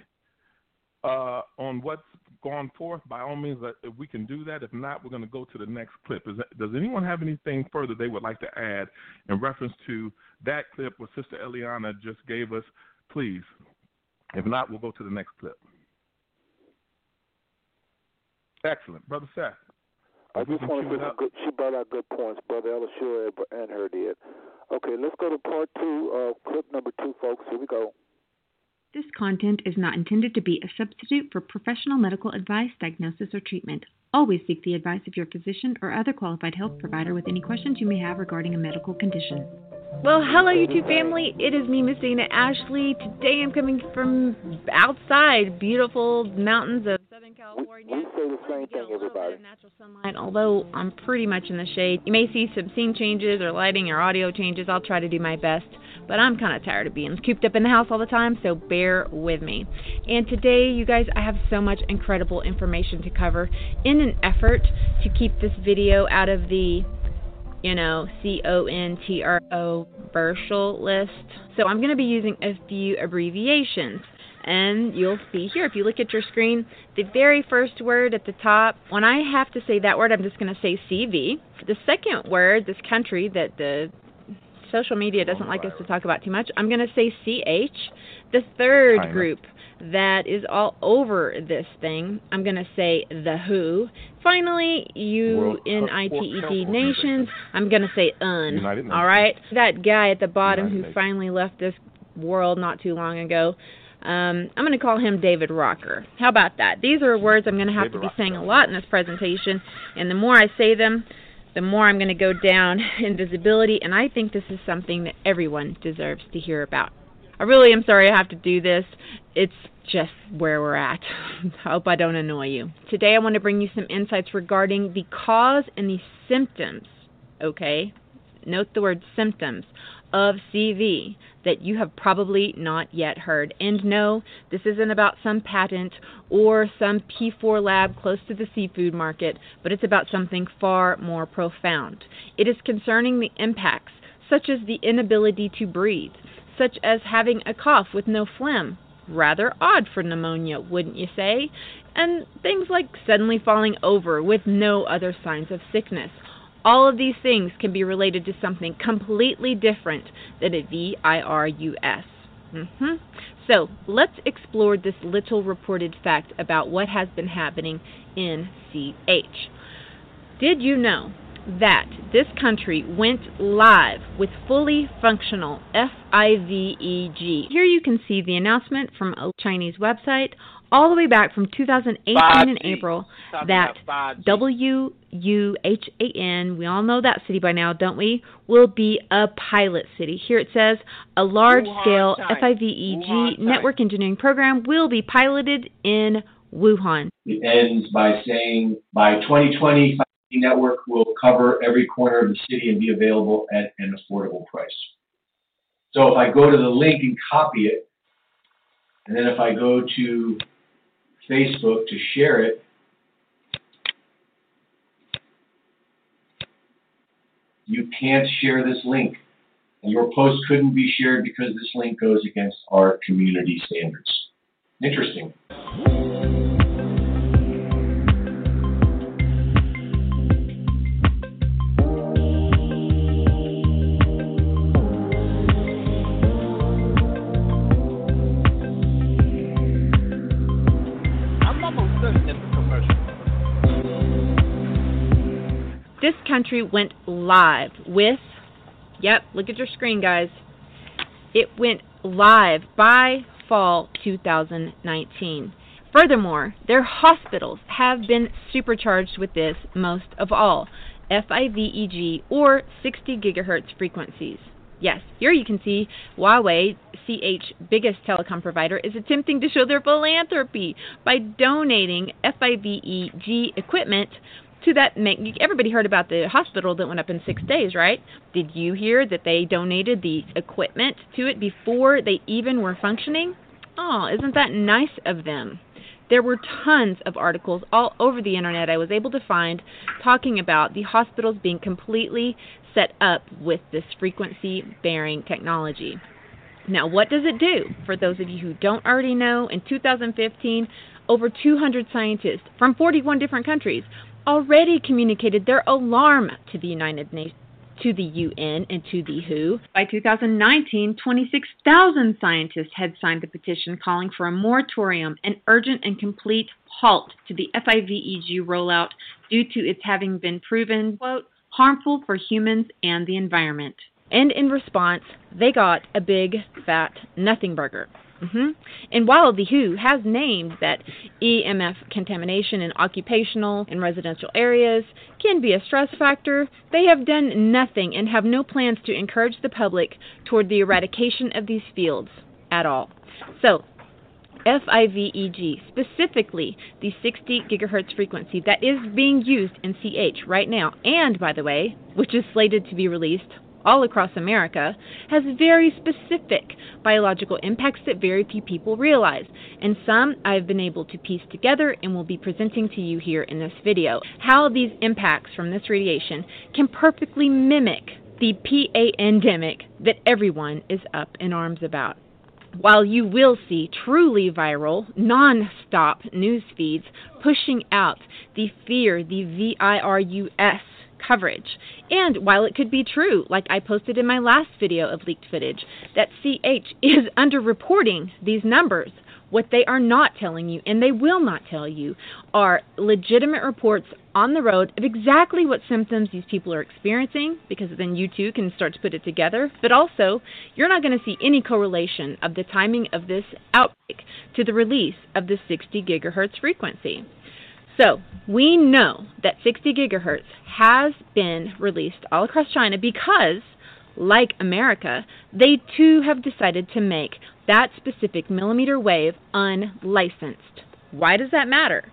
uh, on what's gone forth, by all means, uh, if we can do that. If not, we're going to go to the next clip. That, does anyone have anything further they would like to add in reference to that clip what Sister Eliana just gave us? Please. If not, we'll go to the next clip. Excellent. Brother Seth. I just want to say good, she brought out good points. Brother El Yeshua and her did. Okay, let's go to part two, clip number two, folks. Here we go. This content is not intended to be a substitute for professional medical advice, diagnosis, or treatment. Always seek the advice of your physician or other qualified health provider with any questions you may have regarding a medical condition. Well, hello, YouTube family. It is me, Miss Dana Ashley. Today I'm coming from outside beautiful mountains of Southern California. We say the same thing, everybody. Natural sunlight, although I'm pretty much in the shade. You may see some scene changes or lighting or audio changes. I'll try to do my best, but I'm kind of tired of being cooped up in the house all the time, so bear with me. And today, you guys, I have so much incredible information to cover in an effort to keep this video out of the you know, C O N T R O Burchell list. So I'm going to be using a few abbreviations. And you'll see here, if you look at your screen, the very first word at the top, when I have to say that word, I'm just going to say CV. The second word, this country that the social media doesn't like us to talk about too much, I'm going to say CH. The third China. group that is all over this thing, I'm going to say the WHO. Finally, you World in ITED nations, I'm going to say UN. All right? That guy at the bottom United who finally left this world not too long ago. Um, I'm going to call him David Rocker. How about that? These are words I'm going to have David to be Rocker. saying a lot in this presentation, and the more I say them, the more I'm going to go down in visibility, and I think this is something that everyone deserves to hear about. I really am sorry I have to do this. It's just where we're at. I hope I don't annoy you. Today I want to bring you some insights regarding the cause and the symptoms, okay? Note the word symptoms of CV that you have probably not yet heard. And no, this isn't about some patent or some P4 lab close to the seafood market, but it's about something far more profound. It is concerning the impacts, such as the inability to breathe, such as having a cough with no phlegm. Rather odd for pneumonia, wouldn't you say? and things like suddenly falling over with no other signs of sickness. All of these things can be related to something completely different than a VIRUS. Mm-hmm. So let's explore this little reported fact about what has been happening in CH. Did you know that this country went live with fully functional FIVEG? Here you can see the announcement from a Chinese website all the way back from 2018 in April that W U H A N, we all know that city by now, don't we? Will be a pilot city. Here it says a large scale FIVEG network engineering program will be piloted in Wuhan. It ends by saying by 2020, 5G network will cover every corner of the city and be available at an affordable price. So if I go to the link and copy it, and then if I go to Facebook to share it, you can't share this link. And your post couldn't be shared because this link goes against our community standards. Interesting. Country went live with, yep, look at your screen, guys. It went live by fall 2019. Furthermore, their hospitals have been supercharged with this most of all FIVEG or 60 gigahertz frequencies. Yes, here you can see Huawei, CH biggest telecom provider, is attempting to show their philanthropy by donating FIVEG equipment to that everybody heard about the hospital that went up in 6 days, right? Did you hear that they donated the equipment to it before they even were functioning? Oh, isn't that nice of them? There were tons of articles all over the internet I was able to find talking about the hospitals being completely set up with this frequency bearing technology. Now, what does it do? For those of you who don't already know, in 2015, over 200 scientists from 41 different countries already communicated their alarm to the United Nations to the UN and to the WHO. By 2019, 26,000 scientists had signed the petition calling for a moratorium, an urgent and complete halt to the FIVEG rollout due to its having been proven, quote, harmful for humans and the environment. And in response, they got a big fat nothing burger. Hmm And while the WHO has named that EMF contamination in occupational and residential areas can be a stress factor, they have done nothing and have no plans to encourage the public toward the eradication of these fields at all. So, FIVEG, specifically the 60 gigahertz frequency that is being used in CH right now, and by the way, which is slated to be released all across America, has very specific biological impacts that very few people realize, and some I've been able to piece together and will be presenting to you here in this video. How these impacts from this radiation can perfectly mimic the PA endemic that everyone is up in arms about. While you will see truly viral, non stop news feeds pushing out the fear, the VIRUS coverage. And while it could be true, like I posted in my last video of leaked footage, that CH is underreporting these numbers, what they are not telling you, and they will not tell you, are legitimate reports on the road of exactly what symptoms these people are experiencing, because then you too can start to put it together. But also, you're not going to see any correlation of the timing of this outbreak to the release of the 60 gigahertz frequency. So, we know that 60 gigahertz has been released all across China because, like America, they too have decided to make that specific millimeter wave unlicensed. Why does that matter?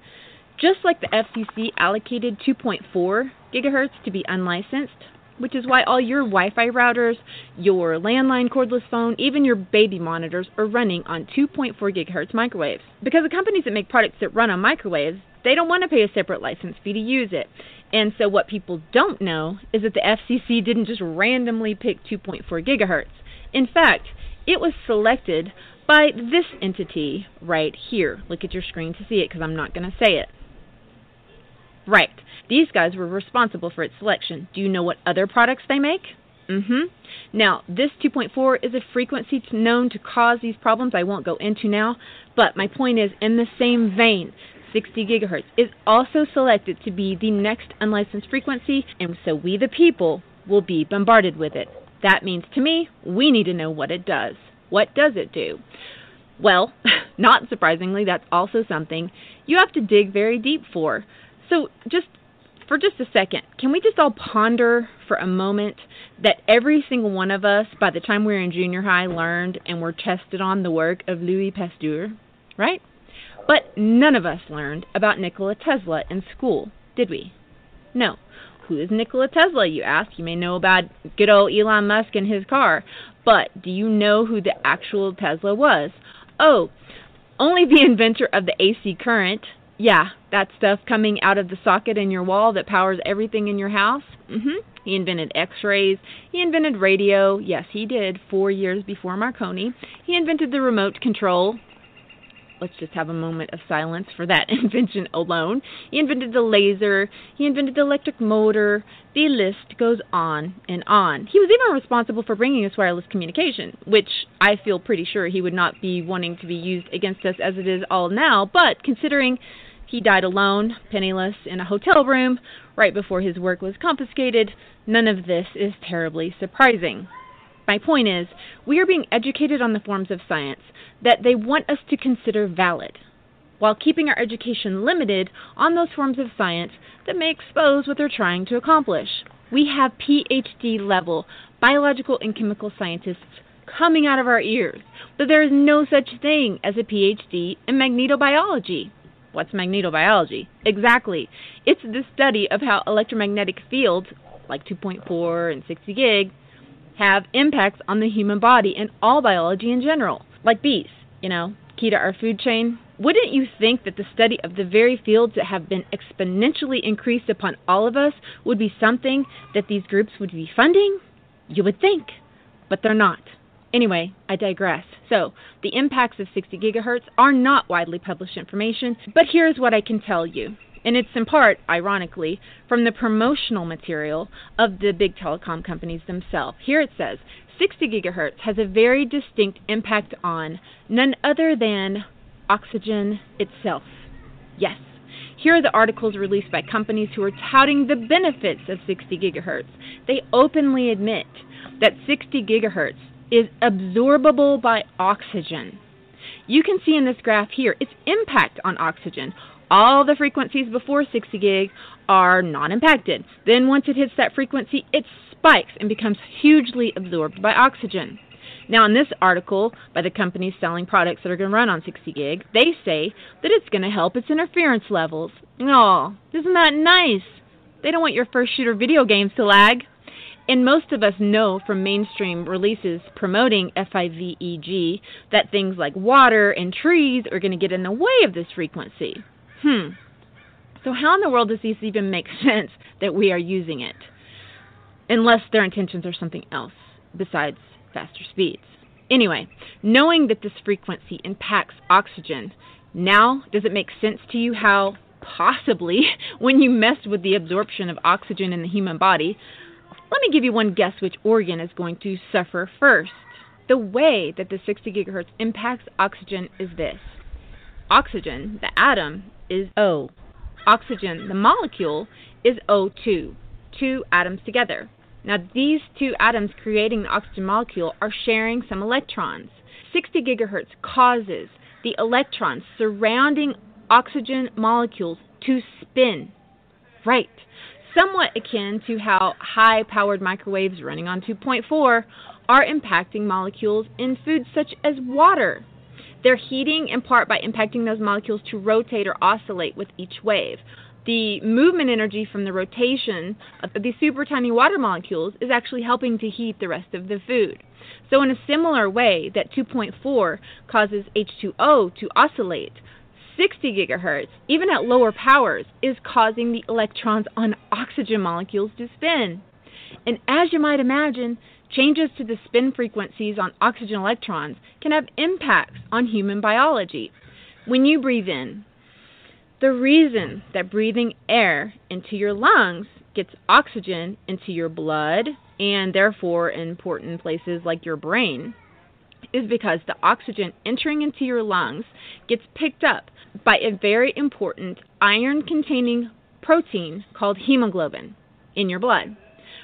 Just like the FCC allocated 2.4 gigahertz to be unlicensed, which is why all your Wi Fi routers, your landline cordless phone, even your baby monitors are running on 2.4 gigahertz microwaves. Because the companies that make products that run on microwaves, they don't want to pay a separate license fee to use it. And so, what people don't know is that the FCC didn't just randomly pick 2.4 gigahertz. In fact, it was selected by this entity right here. Look at your screen to see it because I'm not going to say it. Right. These guys were responsible for its selection. Do you know what other products they make? Mm-hmm. Now, this 2.4 is a frequency known to cause these problems I won't go into now, but my point is, in the same vein, 60 gigahertz is also selected to be the next unlicensed frequency, and so we the people will be bombarded with it. That means to me, we need to know what it does. What does it do? Well, not surprisingly, that's also something you have to dig very deep for. So, just for just a second, can we just all ponder for a moment that every single one of us, by the time we were in junior high, learned and were tested on the work of Louis Pasteur, right? But none of us learned about Nikola Tesla in school, did we? No. Who is Nikola Tesla, you ask? You may know about good old Elon Musk and his car, but do you know who the actual Tesla was? Oh, only the inventor of the AC current. Yeah, that stuff coming out of the socket in your wall that powers everything in your house. Mhm. He invented X-rays. He invented radio. Yes, he did. 4 years before Marconi. He invented the remote control let's just have a moment of silence for that invention alone. He invented the laser, he invented the electric motor, the list goes on and on. He was even responsible for bringing us wireless communication, which I feel pretty sure he would not be wanting to be used against us as it is all now, but considering he died alone, penniless, in a hotel room right before his work was confiscated, none of this is terribly surprising. My point is, we are being educated on the forms of science that they want us to consider valid, while keeping our education limited on those forms of science that may expose what they're trying to accomplish. We have PhD level biological and chemical scientists coming out of our ears, but there is no such thing as a PhD in magnetobiology. What's magnetobiology? Exactly. It's the study of how electromagnetic fields, like 2.4 and 60 gig, have impacts on the human body and all biology in general, like bees, you know, key to our food chain. Wouldn't you think that the study of the very fields that have been exponentially increased upon all of us would be something that these groups would be funding? You would think, but they're not. Anyway, I digress. So, the impacts of 60 gigahertz are not widely published information, but here's what I can tell you and it's in part, ironically, from the promotional material of the big telecom companies themselves. Here it says 60 gigahertz has a very distinct impact on none other than oxygen itself. Yes. Here are the articles released by companies who are touting the benefits of 60 gigahertz. They openly admit that 60 gigahertz is absorbable by oxygen. You can see in this graph here its impact on oxygen all the frequencies before 60 gig are not impacted. Then once it hits that frequency, it spikes and becomes hugely absorbed by oxygen. Now, in this article by the companies selling products that are going to run on 60 gig, they say that it's going to help its interference levels. Oh, isn't that nice? They don't want your first shooter video games to lag. And most of us know from mainstream releases promoting FIVEG that things like water and trees are going to get in the way of this frequency. Hmm. So, how in the world does this even make sense that we are using it? Unless their intentions are something else besides faster speeds. Anyway, knowing that this frequency impacts oxygen, now does it make sense to you how possibly when you mess with the absorption of oxygen in the human body, let me give you one guess which organ is going to suffer first. The way that the 60 gigahertz impacts oxygen is this. Oxygen, the atom, is O. Oxygen, the molecule, is O2, two atoms together. Now, these two atoms creating the oxygen molecule are sharing some electrons. 60 gigahertz causes the electrons surrounding oxygen molecules to spin. Right. Somewhat akin to how high powered microwaves running on 2.4 are impacting molecules in foods such as water. They're heating in part by impacting those molecules to rotate or oscillate with each wave. The movement energy from the rotation of these super tiny water molecules is actually helping to heat the rest of the food. So, in a similar way that 2.4 causes H2O to oscillate, 60 gigahertz, even at lower powers, is causing the electrons on oxygen molecules to spin. And as you might imagine, changes to the spin frequencies on oxygen electrons can have impacts on human biology. When you breathe in, the reason that breathing air into your lungs gets oxygen into your blood and therefore important places like your brain is because the oxygen entering into your lungs gets picked up by a very important iron containing protein called hemoglobin in your blood.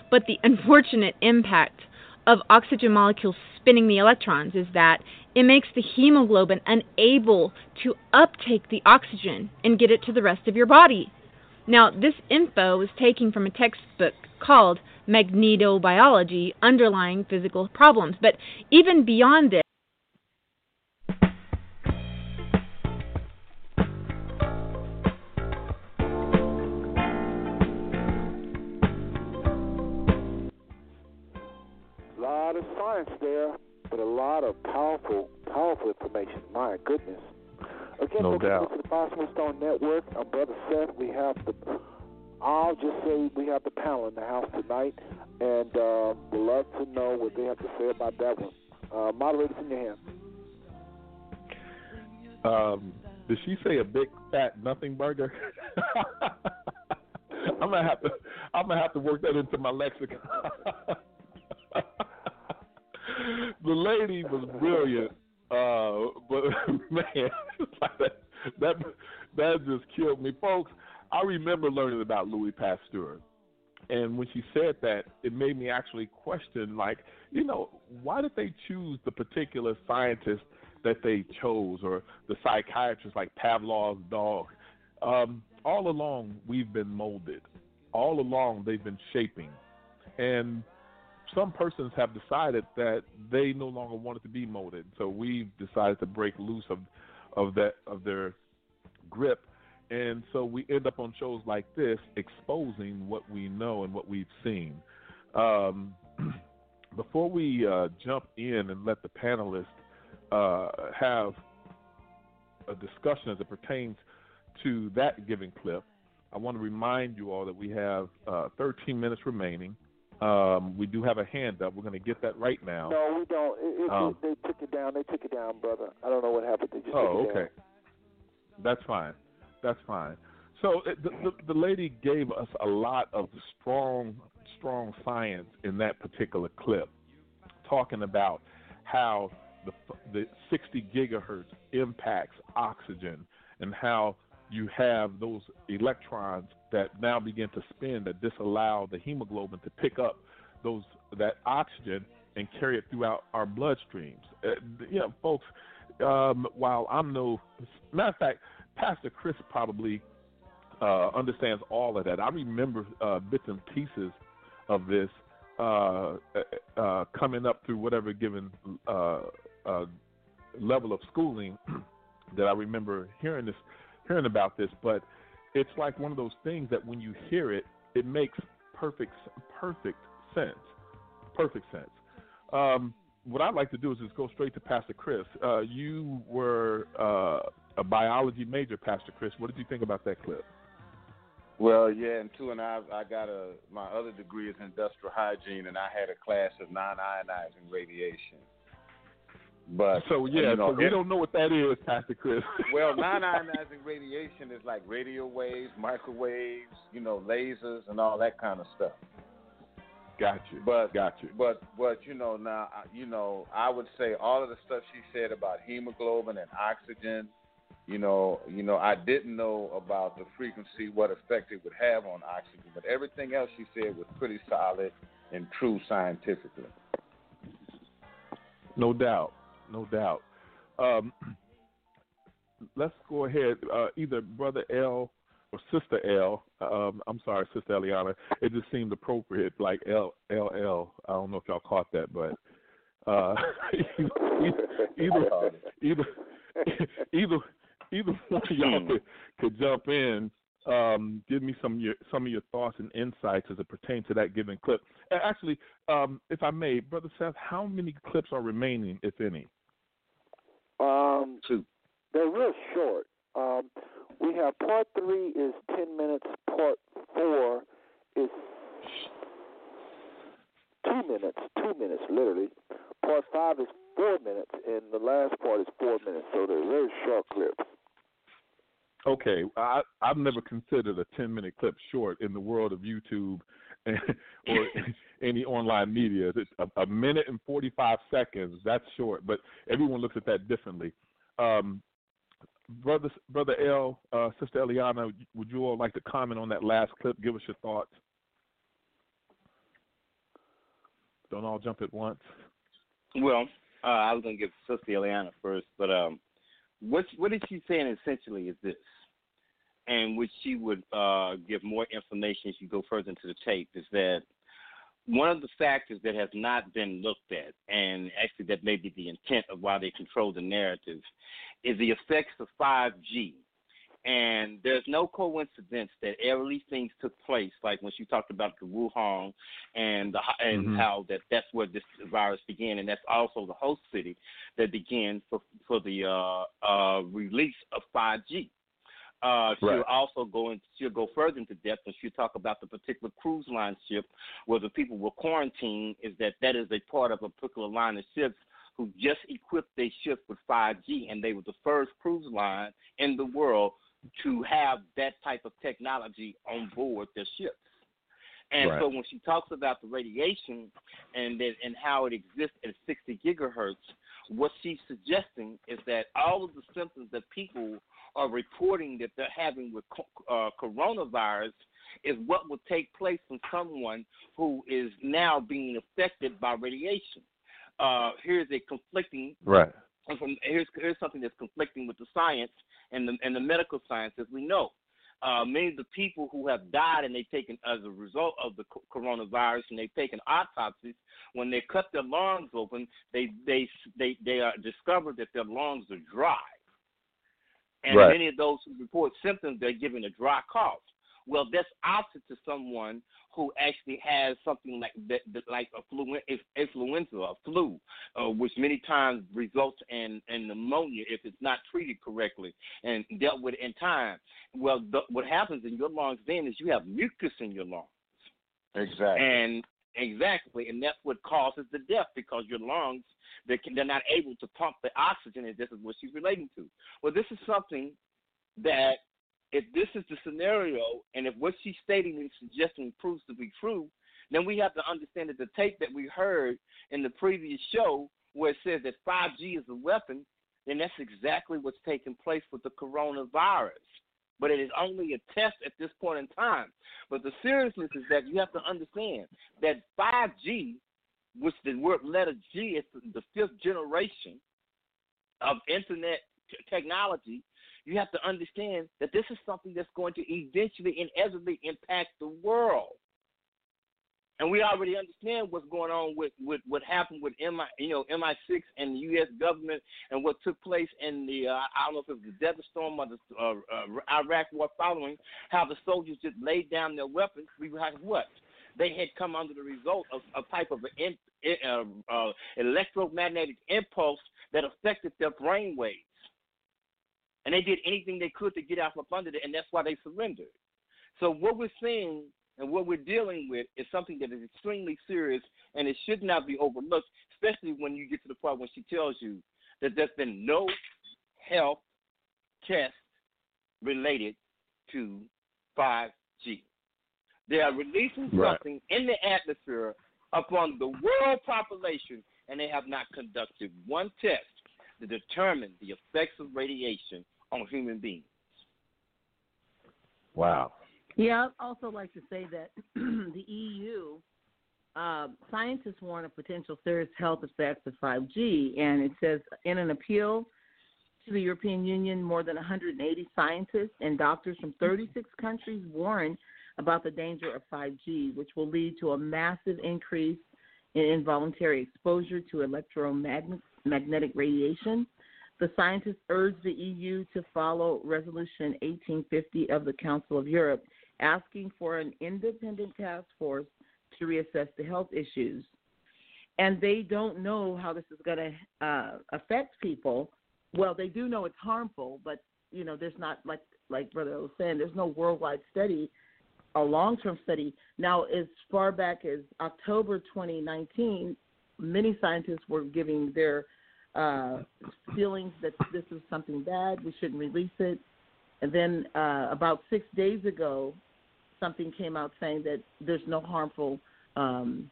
But the unfortunate impact of oxygen molecules spinning the electrons is that it makes the hemoglobin unable to uptake the oxygen and get it to the rest of your body. Now, this info is taken from a textbook called Magnetobiology Underlying Physical Problems. But even beyond this, A lot of science there, but a lot of powerful, powerful information. My goodness. Again, No welcome doubt. to the Five Smooth Stone Network. I'm Brother Seth. We have the, I'll just say we have the panel in the house tonight, and uh, we'd love to know what they have to say about that one. Uh, moderators in your hands. Um, did she say a big fat nothing burger? I'm gonna have to. I'm gonna have to work that into my lexicon. the lady was brilliant, uh, but man, that, that that just killed me, folks. I remember learning about Louis Pasteur, and when she said that, it made me actually question, like, you know, why did they choose the particular scientist that they chose, or the psychiatrist like Pavlov's dog? Um, all along, we've been molded. All along, they've been shaping, and some persons have decided that they no longer wanted to be molded. So we've decided to break loose of of that of their grip. And so we end up on shows like this exposing what we know and what we've seen. Um, before we uh, jump in and let the panelists uh, have a discussion as it pertains to that given clip, I want to remind you all that we have uh, 13 minutes remaining. Um, we do have a hand up. We're going to get that right now. No, we don't. It, it, Um, they took it down. They took it down, brother. I don't know what happened. They just Oh, took it okay. That's fine. That's fine. So it, the, the the lady gave us a lot of strong strong science in that particular clip, talking about how the the 60 gigahertz impacts oxygen and how you have those electrons that now begin to spin that disallow the hemoglobin to pick up those that oxygen and carry it throughout our bloodstreams. Uh, know, folks, um, while I'm no matter of fact, Pastor Chris probably uh, understands all of that. I remember uh, bits and pieces of this uh, uh, coming up through whatever given uh, uh, level of schooling that I remember hearing this, hearing about this. But it's like one of those things that when you hear it, it makes perfect perfect sense. Perfect sense. Um, what I'd like to do is just go straight to Pastor Chris. Uh, you were uh, a biology major, Pastor Chris. What did you think about that clip? Well, yeah, and two, and I I got a my other degree is industrial hygiene, and I had a class of non-ionizing radiation. But So yeah, you know, so we it- don't know what that is, Pastor Chris. well, non-ionizing radiation is like radio waves, microwaves, you know, lasers, and all that kind of stuff. Got you. But got you. But but you know now you know I would say all of the stuff she said about hemoglobin and oxygen, you know you know I didn't know about the frequency, what effect it would have on oxygen, but everything else she said was pretty solid and true scientifically. No doubt, no doubt. Um, let's go ahead. Uh, either Brother L or Sister L. Um, I'm sorry, Sister Eliana. It just seemed appropriate, like L L L. I don't know if y'all caught that, but uh, either either either either either one of y'all could, could jump in. Um, give me some of your some of your thoughts and insights as it pertains to that given clip. A- Actually, um, if I may, Brother Seth, how many clips are remaining, if any? Um, They're real short. Um, we have part three is ten minutes. Part four is two minutes, two minutes literally. Part five is four minutes, and the last part is four minutes. So they're very short clips. Okay, I I've never considered a ten minute clip short in the world of YouTube or any online media. A, a minute and forty five seconds. That's short, but everyone looks at that differently. Um, brother, brother L, uh, sister Eliana, would you all like to comment on that last clip? Give us your thoughts. Don't all jump at once. Well, uh, I was going to give Sister Eliana first, but um, what what is she saying essentially is this, and which she would uh, give more information as you go further into the tape is that one of the factors that has not been looked at, and actually that may be the intent of why they control the narrative, is the effects of 5G and there's no coincidence that all these things took place, like when she talked about the Wuhan and the and Mhm. how that that's where this virus began, and that's also the host city that began for for the uh, uh, release of 5G. Uh, she'll Right. also go in, she'll go further into depth and she'll talk about the particular cruise line ship where the people were quarantined. Is that that is a part of a particular line of ships who just equipped their ship with 5G, and they were the first cruise line in the world to have that type of technology on board their ships. And Right. so when she talks about the radiation and that, and how it exists at 60 gigahertz, what she's suggesting is that all of the symptoms that people are reporting that they're having with co- uh, coronavirus is what will take place from someone who is now being affected by radiation. Uh, here's a conflicting Right. from here's here's something that's conflicting with the science and the and the medical science as we know. Uh, many of the people who have died and they've taken as a result of the co- coronavirus and they've taken autopsies when they cut their lungs open they they they they are discovered that their lungs are dry and Right. many of those who report symptoms they're given a dry cough well that's opposite to someone who actually has something like that, like a flu, influenza or flu, uh, which many times results in, in pneumonia if it's not treated correctly and dealt with in time. Well, the, what happens in your lungs then is you have mucus in your lungs. Exactly. And exactly, and that's what causes the death because your lungs they can, they're not able to pump the oxygen, and this is what she's relating to. Well, this is something that if this is the scenario, and if what she's stating and suggesting proves to be true, then we have to understand that the tape that we heard in the previous show, where it says that 5G is a weapon, then that's exactly what's taking place with the coronavirus. But it is only a test at this point in time. But the seriousness is that you have to understand that 5G, which the word letter G is the fifth generation of internet technology, you have to understand that this is something that's going to eventually inevitably impact the world. And we already understand what's going on with, with what happened with MI, you know, MI6 and the U.S. government and what took place in the, uh, I don't know if it was the Desert Storm or the uh, uh, Iraq war following, how the soldiers just laid down their weapons. We had what? They had come under the result of a type of an uh, uh, electromagnetic impulse that affected their brain waves. And they did anything they could to get out from under it, and that's why they surrendered. So what we're seeing and what we're dealing with is something that is extremely serious, and it should not be overlooked, especially when you get to the part when she tells you that there's been no health test related to 5G. They are releasing Right. something in the atmosphere upon the world population, and they have not conducted one test to determine the effects of radiation on human beings. Wow. Yeah, I'd also like to say that the EU uh, scientists warn of potential serious health effects of 5G, and it says in an appeal to the European Union, more than 180 scientists and doctors from 36 countries warn about the danger of 5G, which will lead to a massive increase in involuntary exposure to electromagnetic radiation. The scientists urge the EU to follow Resolution 1850 of the Council of Europe, asking for an independent task force to reassess the health issues. And they don't know how this is going to uh, affect people. Well, they do know it's harmful, but you know, there's not like like Brother was saying, there's no worldwide study a long-term study. Now, as far back as October 2019, many scientists were giving their uh, feelings that this is something bad, we shouldn't release it. And then uh, about six days ago, something came out saying that there's no harmful um,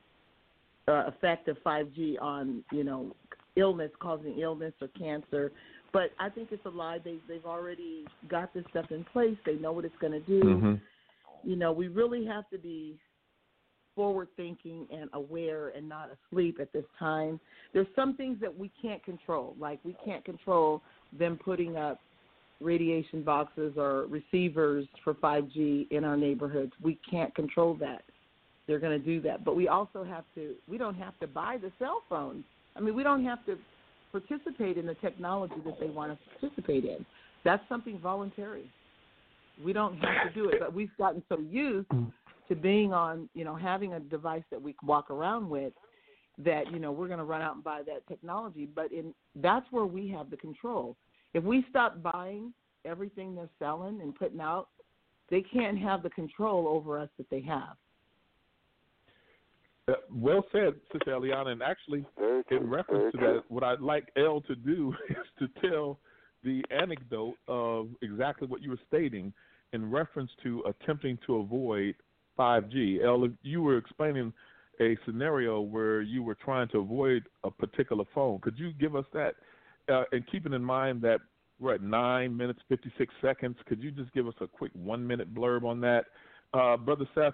uh, effect of 5G on, you know, illness, causing illness or cancer. But I think it's a lie. They they've already got this stuff in place. They know what it's going to do. Mhm. You know, we really have to be forward thinking and aware and not asleep at this time. There's some things that we can't control. Like we can't control them putting up radiation boxes or receivers for 5G in our neighborhoods. We can't control that. They're going to do that. But we also have to we don't have to buy the cell phones. I mean, we don't have to participate in the technology that they want to participate in. That's something voluntary. We don't have to do it, but we've gotten so used mm. To being on, you know, having a device that we walk around with that, you know, we're going to run out and buy that technology, but in that's where we have the control. If we stop buying everything they're selling and putting out, they can't have the control over us that they have. Uh, well said, Sister Eliana. And actually, in reference to that, what I'd like El to do is to tell the anecdote of exactly what you were stating in reference to attempting to avoid 5G. El, you were explaining a scenario where you were trying to avoid a particular phone. Could you give us that? Uh, and keeping in mind that we're at nine minutes, 56 seconds, could you just give us a quick one minute blurb on that? Uh, Brother Seth,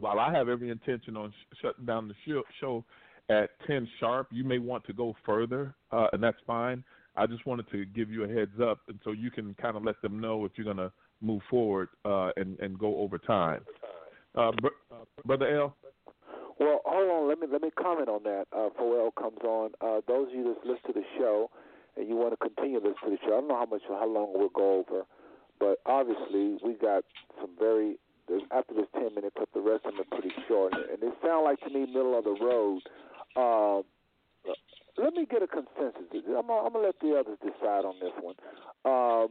while I have every intention on sh- shutting down the show, show at 10 sharp, you may want to go further, uh, and that's fine. I just wanted to give you a heads up, and so you can kind of let them know if you're going to move forward uh, and, and go over time. Uh, br- uh, Brother L? Well, hold on. Let me let me comment on that. Uh, El comes on, uh, those of you that listen to the show and you want to continue to listen to the show, I don't know how much how long we'll go over, but obviously we got some very after this ten minute clip, the rest of them are pretty short, and it sounds like to me middle of the road. Uh, let me get a consensus. I'm gonna, I'm gonna let the others decide on this one. Um,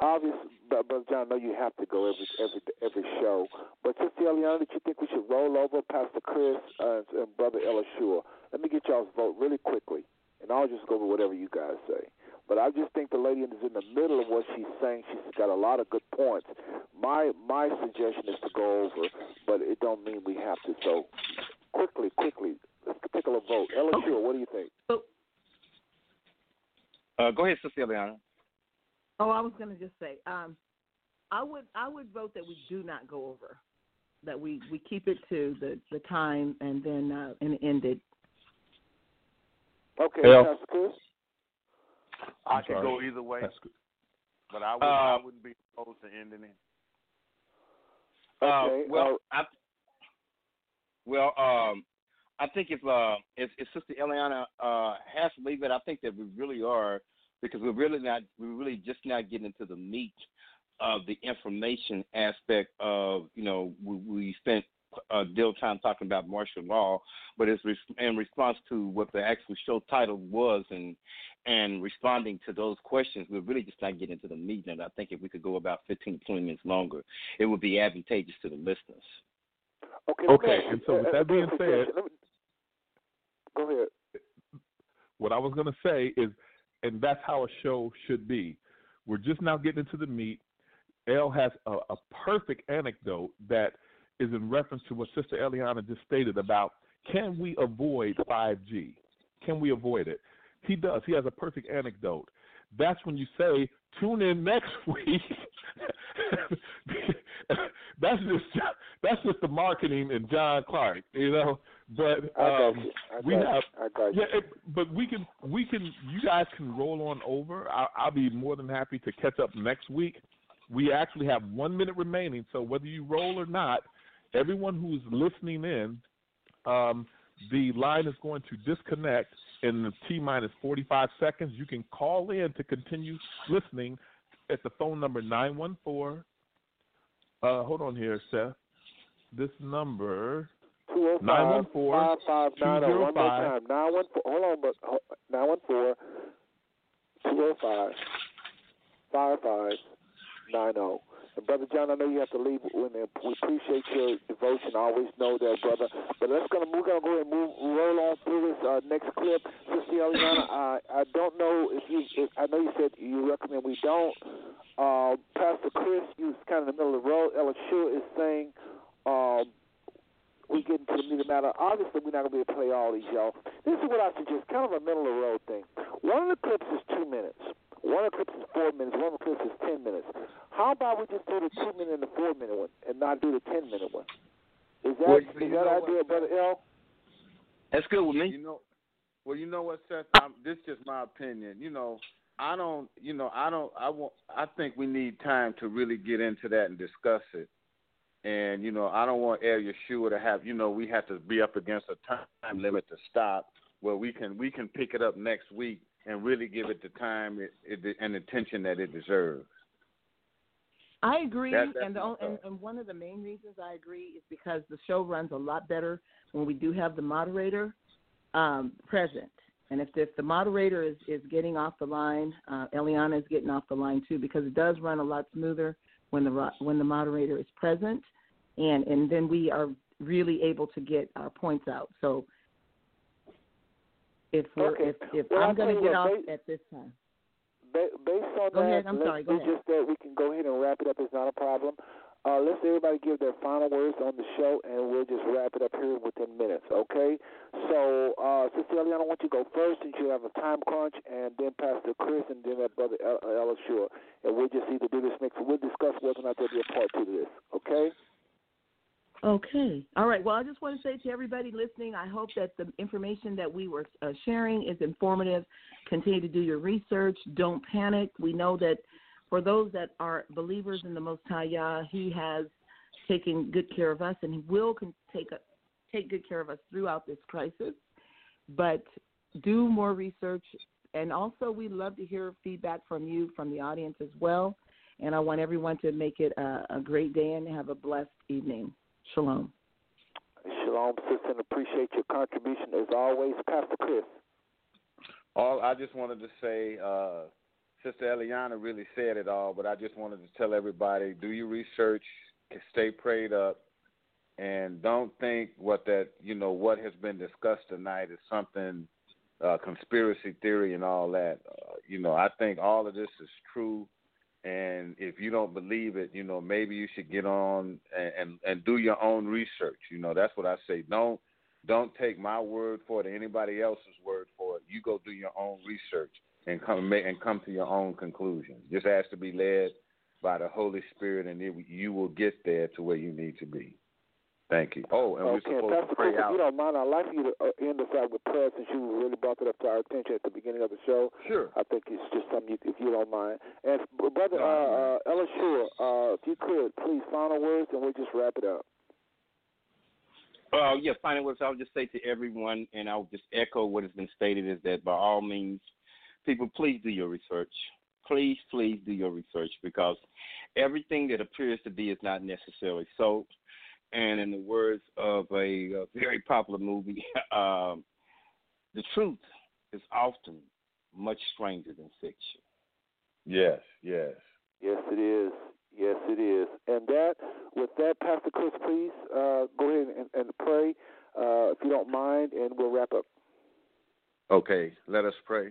obviously, but John, I know you have to go every every every show. But Sister Eliana, did you think we should roll over Pastor Chris uh, and Brother El Yeshua? Let me get y'all's vote really quickly, and I'll just go with whatever you guys say. But I just think the lady is in the middle of what she's saying. She's got a lot of good points. My my suggestion is to go over, but it don't mean we have to. So quickly, quickly, let's take a vote. El Yeshua, what do you think? Uh, go ahead, Sister Eliana. Oh, I was going to just say, um, I would I would vote that we do not go over, that we we keep it to the the time and then uh, and end it. Okay, El. Pastor Chris. I I'm can go either way, That's good. but I, would, Uh, I wouldn't be opposed to ending it. Uh, Okay, well, I, well, um, I think if uh, if, if Sister Eliana uh, has to leave it, I think that we really are because we're really not we're really just not getting into the meat of the information aspect of you know we, we spent a deal of time talking about martial law, but it's res- in response to what the actual show title was and and responding to those questions, we're really just not getting into the meat. And I think if we could go about 15 20 minutes longer, it would be advantageous to the listeners. Okay. Okay, and so with that being said, question. Let me- go ahead. what I was going to say is, and that's how a show should be. We're just now getting into the meat. El has a, a perfect anecdote that is in reference to what Sister Eliana just stated about can we avoid 5G? Can we avoid it? He does. He has a perfect anecdote. That's when you say, tune in next week. that's just that's just the marketing and John Clark, you know. But I um, you. I we have. I yeah, it, but we can we can you guys can roll on over. I'll, I'll be more than happy to catch up next week. We actually have one minute remaining, so whether you roll or not, everyone who's listening in, um, the line is going to disconnect in the T minus 45 seconds. You can call in to continue listening at the phone number 914. Uh, hold on here, Seth. This number 205 914 5590. One more time. 914. Hold on, but ho- 914 205 5590. And Brother John, I know you have to leave. We appreciate your devotion. I always know that, brother. But let's gonna we're gonna go ahead and move roll on through this uh, next clip. Sister Eliana, I I don't know if you. If, I know you said you recommend we don't. Uh, Pastor Chris, you was kind of in the middle of the road. El Yeshua is saying. Um, we get into the meat of the matter. Obviously, we're not going to be able to play all these, y'all. This is what I suggest, kind of a middle of the road thing. One of the clips is two minutes. One eclipse is four minutes. One eclipse is ten minutes. How about we just do the two minute and the four minute one, and not do the ten minute one? Is that Well, is that idea, what? brother L? That's good with me. You know, well, you know what, Seth? I'm, this is just my opinion. You know, I don't. You know, I don't. I want. I think we need time to really get into that and discuss it. And you know, I don't want El Yeshua to have. You know, we have to be up against a time limit to stop. Where we can we can pick it up next week and really give it the time it, it, and attention that it deserves. I agree, That- and, the, and and one of the main reasons I agree is because the show runs a lot better when we do have the moderator um, present. And if, if the moderator is, is getting off the line, uh, Eliana is getting off the line too, because it does run a lot smoother when the when the moderator is present, and and then we are really able to get our points out. So if we're Okay. if, if Well, I'm going to get off ba- at this time, Ba- based on Go that, ahead, I'm sorry, go ahead. just that. We can go ahead and wrap it up. It's not a problem. Uh, let's everybody give their final words on the show, and we'll just wrap it up here within minutes, okay? So, uh, Sister Eliana, want you to go first since you have a time crunch, and then Pastor Chris, and then that brother El- uh, El Yeshua. And we'll just either do this next, we'll discuss whether or not there'll be a part two to this, okay? Okay. All right. Well, I just want to say to everybody listening, I hope that the information that we were uh, sharing is informative. Continue to do your research. Don't panic. We know that for those that are believers in the Most High Yah, He has taken good care of us, and He will con- take a, take good care of us throughout this crisis. But do more research, and also we love to hear feedback from you, from the audience as well. And I want everyone to make it a, a great day and have a blessed evening. Shalom. Shalom, sister, and appreciate your contribution as always. Pastor Chris. All I just wanted to say, uh, Sister Eliana really said it all, but I just wanted to tell everybody: do your research, stay prayed up, and don't think what that you know what has been discussed tonight is something uh, conspiracy theory and all that. Uh, you know, I think all of this is true, and if you don't believe it, you know, maybe you should get on and and, and do your own research. You know, that's what I say. Don't don't take my word for it or anybody else's word for it. You go do your own research and come and come to your own conclusions. Just ask to be led by the Holy Spirit, and it, you will get there to where you need to be. Thank you. Oh, and we're okay, supposed Pastor to pray Chris, if you don't mind, I'd like for you to uh, end us out with prayer since you really brought it up to our attention at the beginning of the show. Sure. I think it's just something you, if you don't mind. And brother No, uh, uh, El Yeshua, uh, if you could, please final words, and we'll just wrap it up. Uh, yeah, final words. I'll just say to everyone, and I'll just echo what has been stated: is that by all means, people, please do your research. Please, please do your research because everything that appears to be is not necessarily so. And in the words of a, a very popular movie, um, the truth is often much stranger than fiction. Yes, yes. Yes, it is. Yes, it is. And that, with that, Pastor Chris, please uh, go ahead and, and pray, uh, if you don't mind, and we'll wrap up. Okay, let us pray.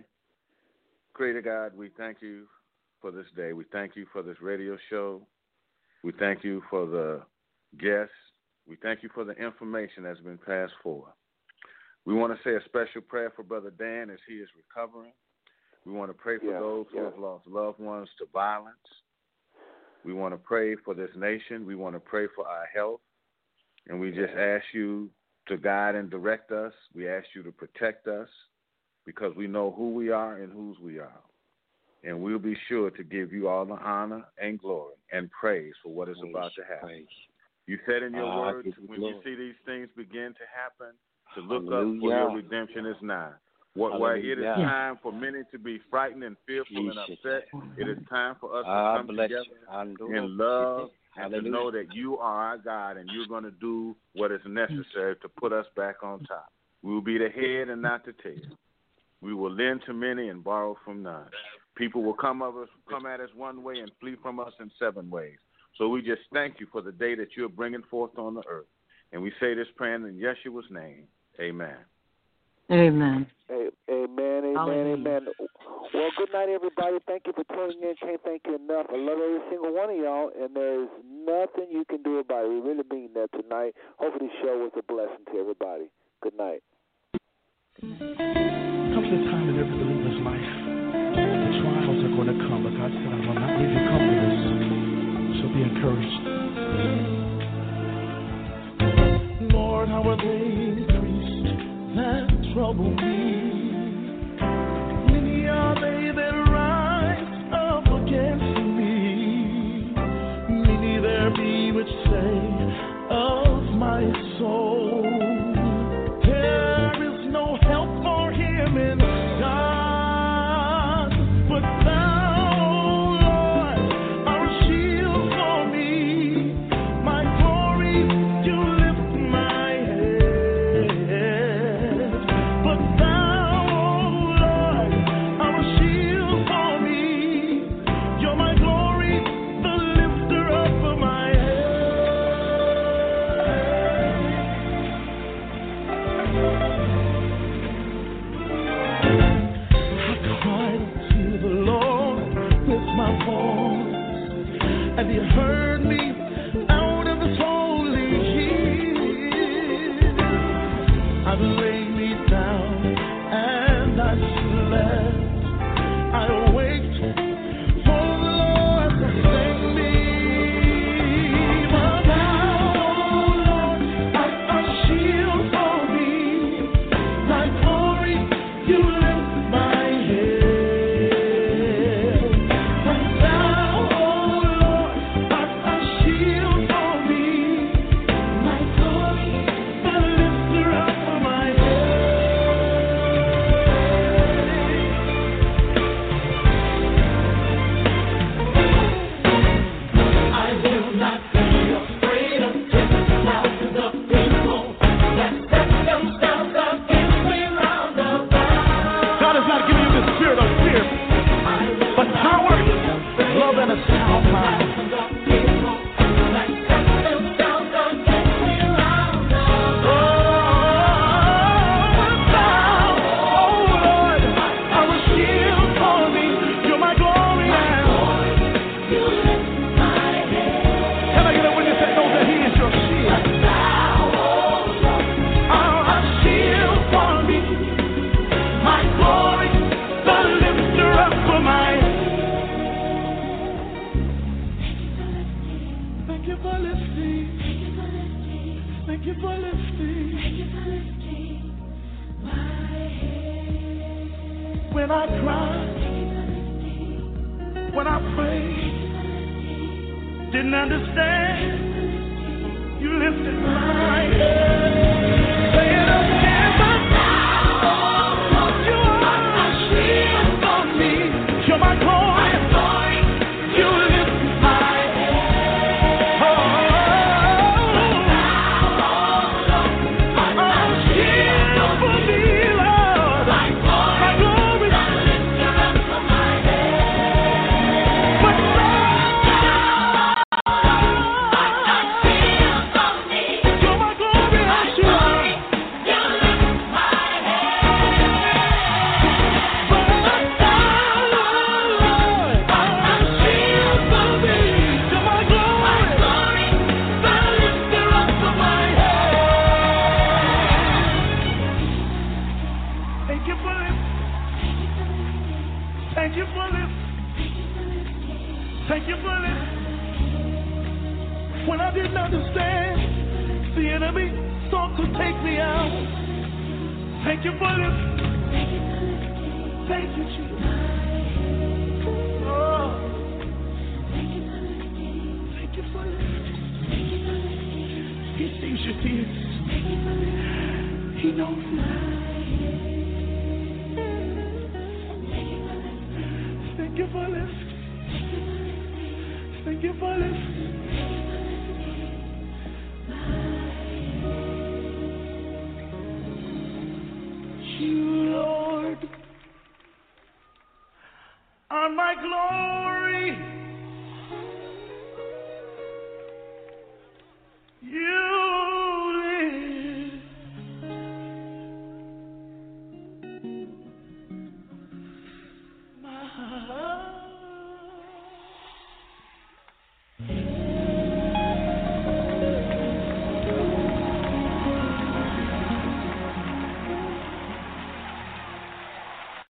Creator God, we thank you for this day. We thank you for this radio show. We thank you for the guests. We thank you for the information that's been passed forward. We want to say a special prayer for Brother Dan as he is recovering. We want to pray for Yeah, those who yeah. have lost loved ones to violence. We want to pray for this nation. We want to pray for our health. And we just ask you to guide and direct us. We ask you to protect us because we know who we are and whose we are. And we'll be sure to give you all the honor and glory and praise for what is about to happen. You said in your I words, when you see these things begin to happen, to look up for your redemption is nigh. What, where it is time for many to be frightened and fearful and upset, it is time for us to Ah, come together. Hallelujah. in love and to know that you are our God and you're going to do what is necessary to put us back on top. We will be the head and not the tail. We will lend to many and borrow from none. People will come of us, come at us one way and flee from us in seven ways. So we just thank you for the day that you're bringing forth on the earth. And we say this prayer in Yeshua's name. Amen. Amen. Amen. Amen. Amen. Amen. Well, good night, everybody. Thank you for tuning in. Can't thank you enough. I love every single one of y'all, and there's nothing you can do about it. We really being there tonight. Hopefully, the show was a blessing to everybody. Good night. Comes a time in every believer's life. The trials are going to come, but God said, I will not leave you be encouraged. Lord, how are they increased that trouble?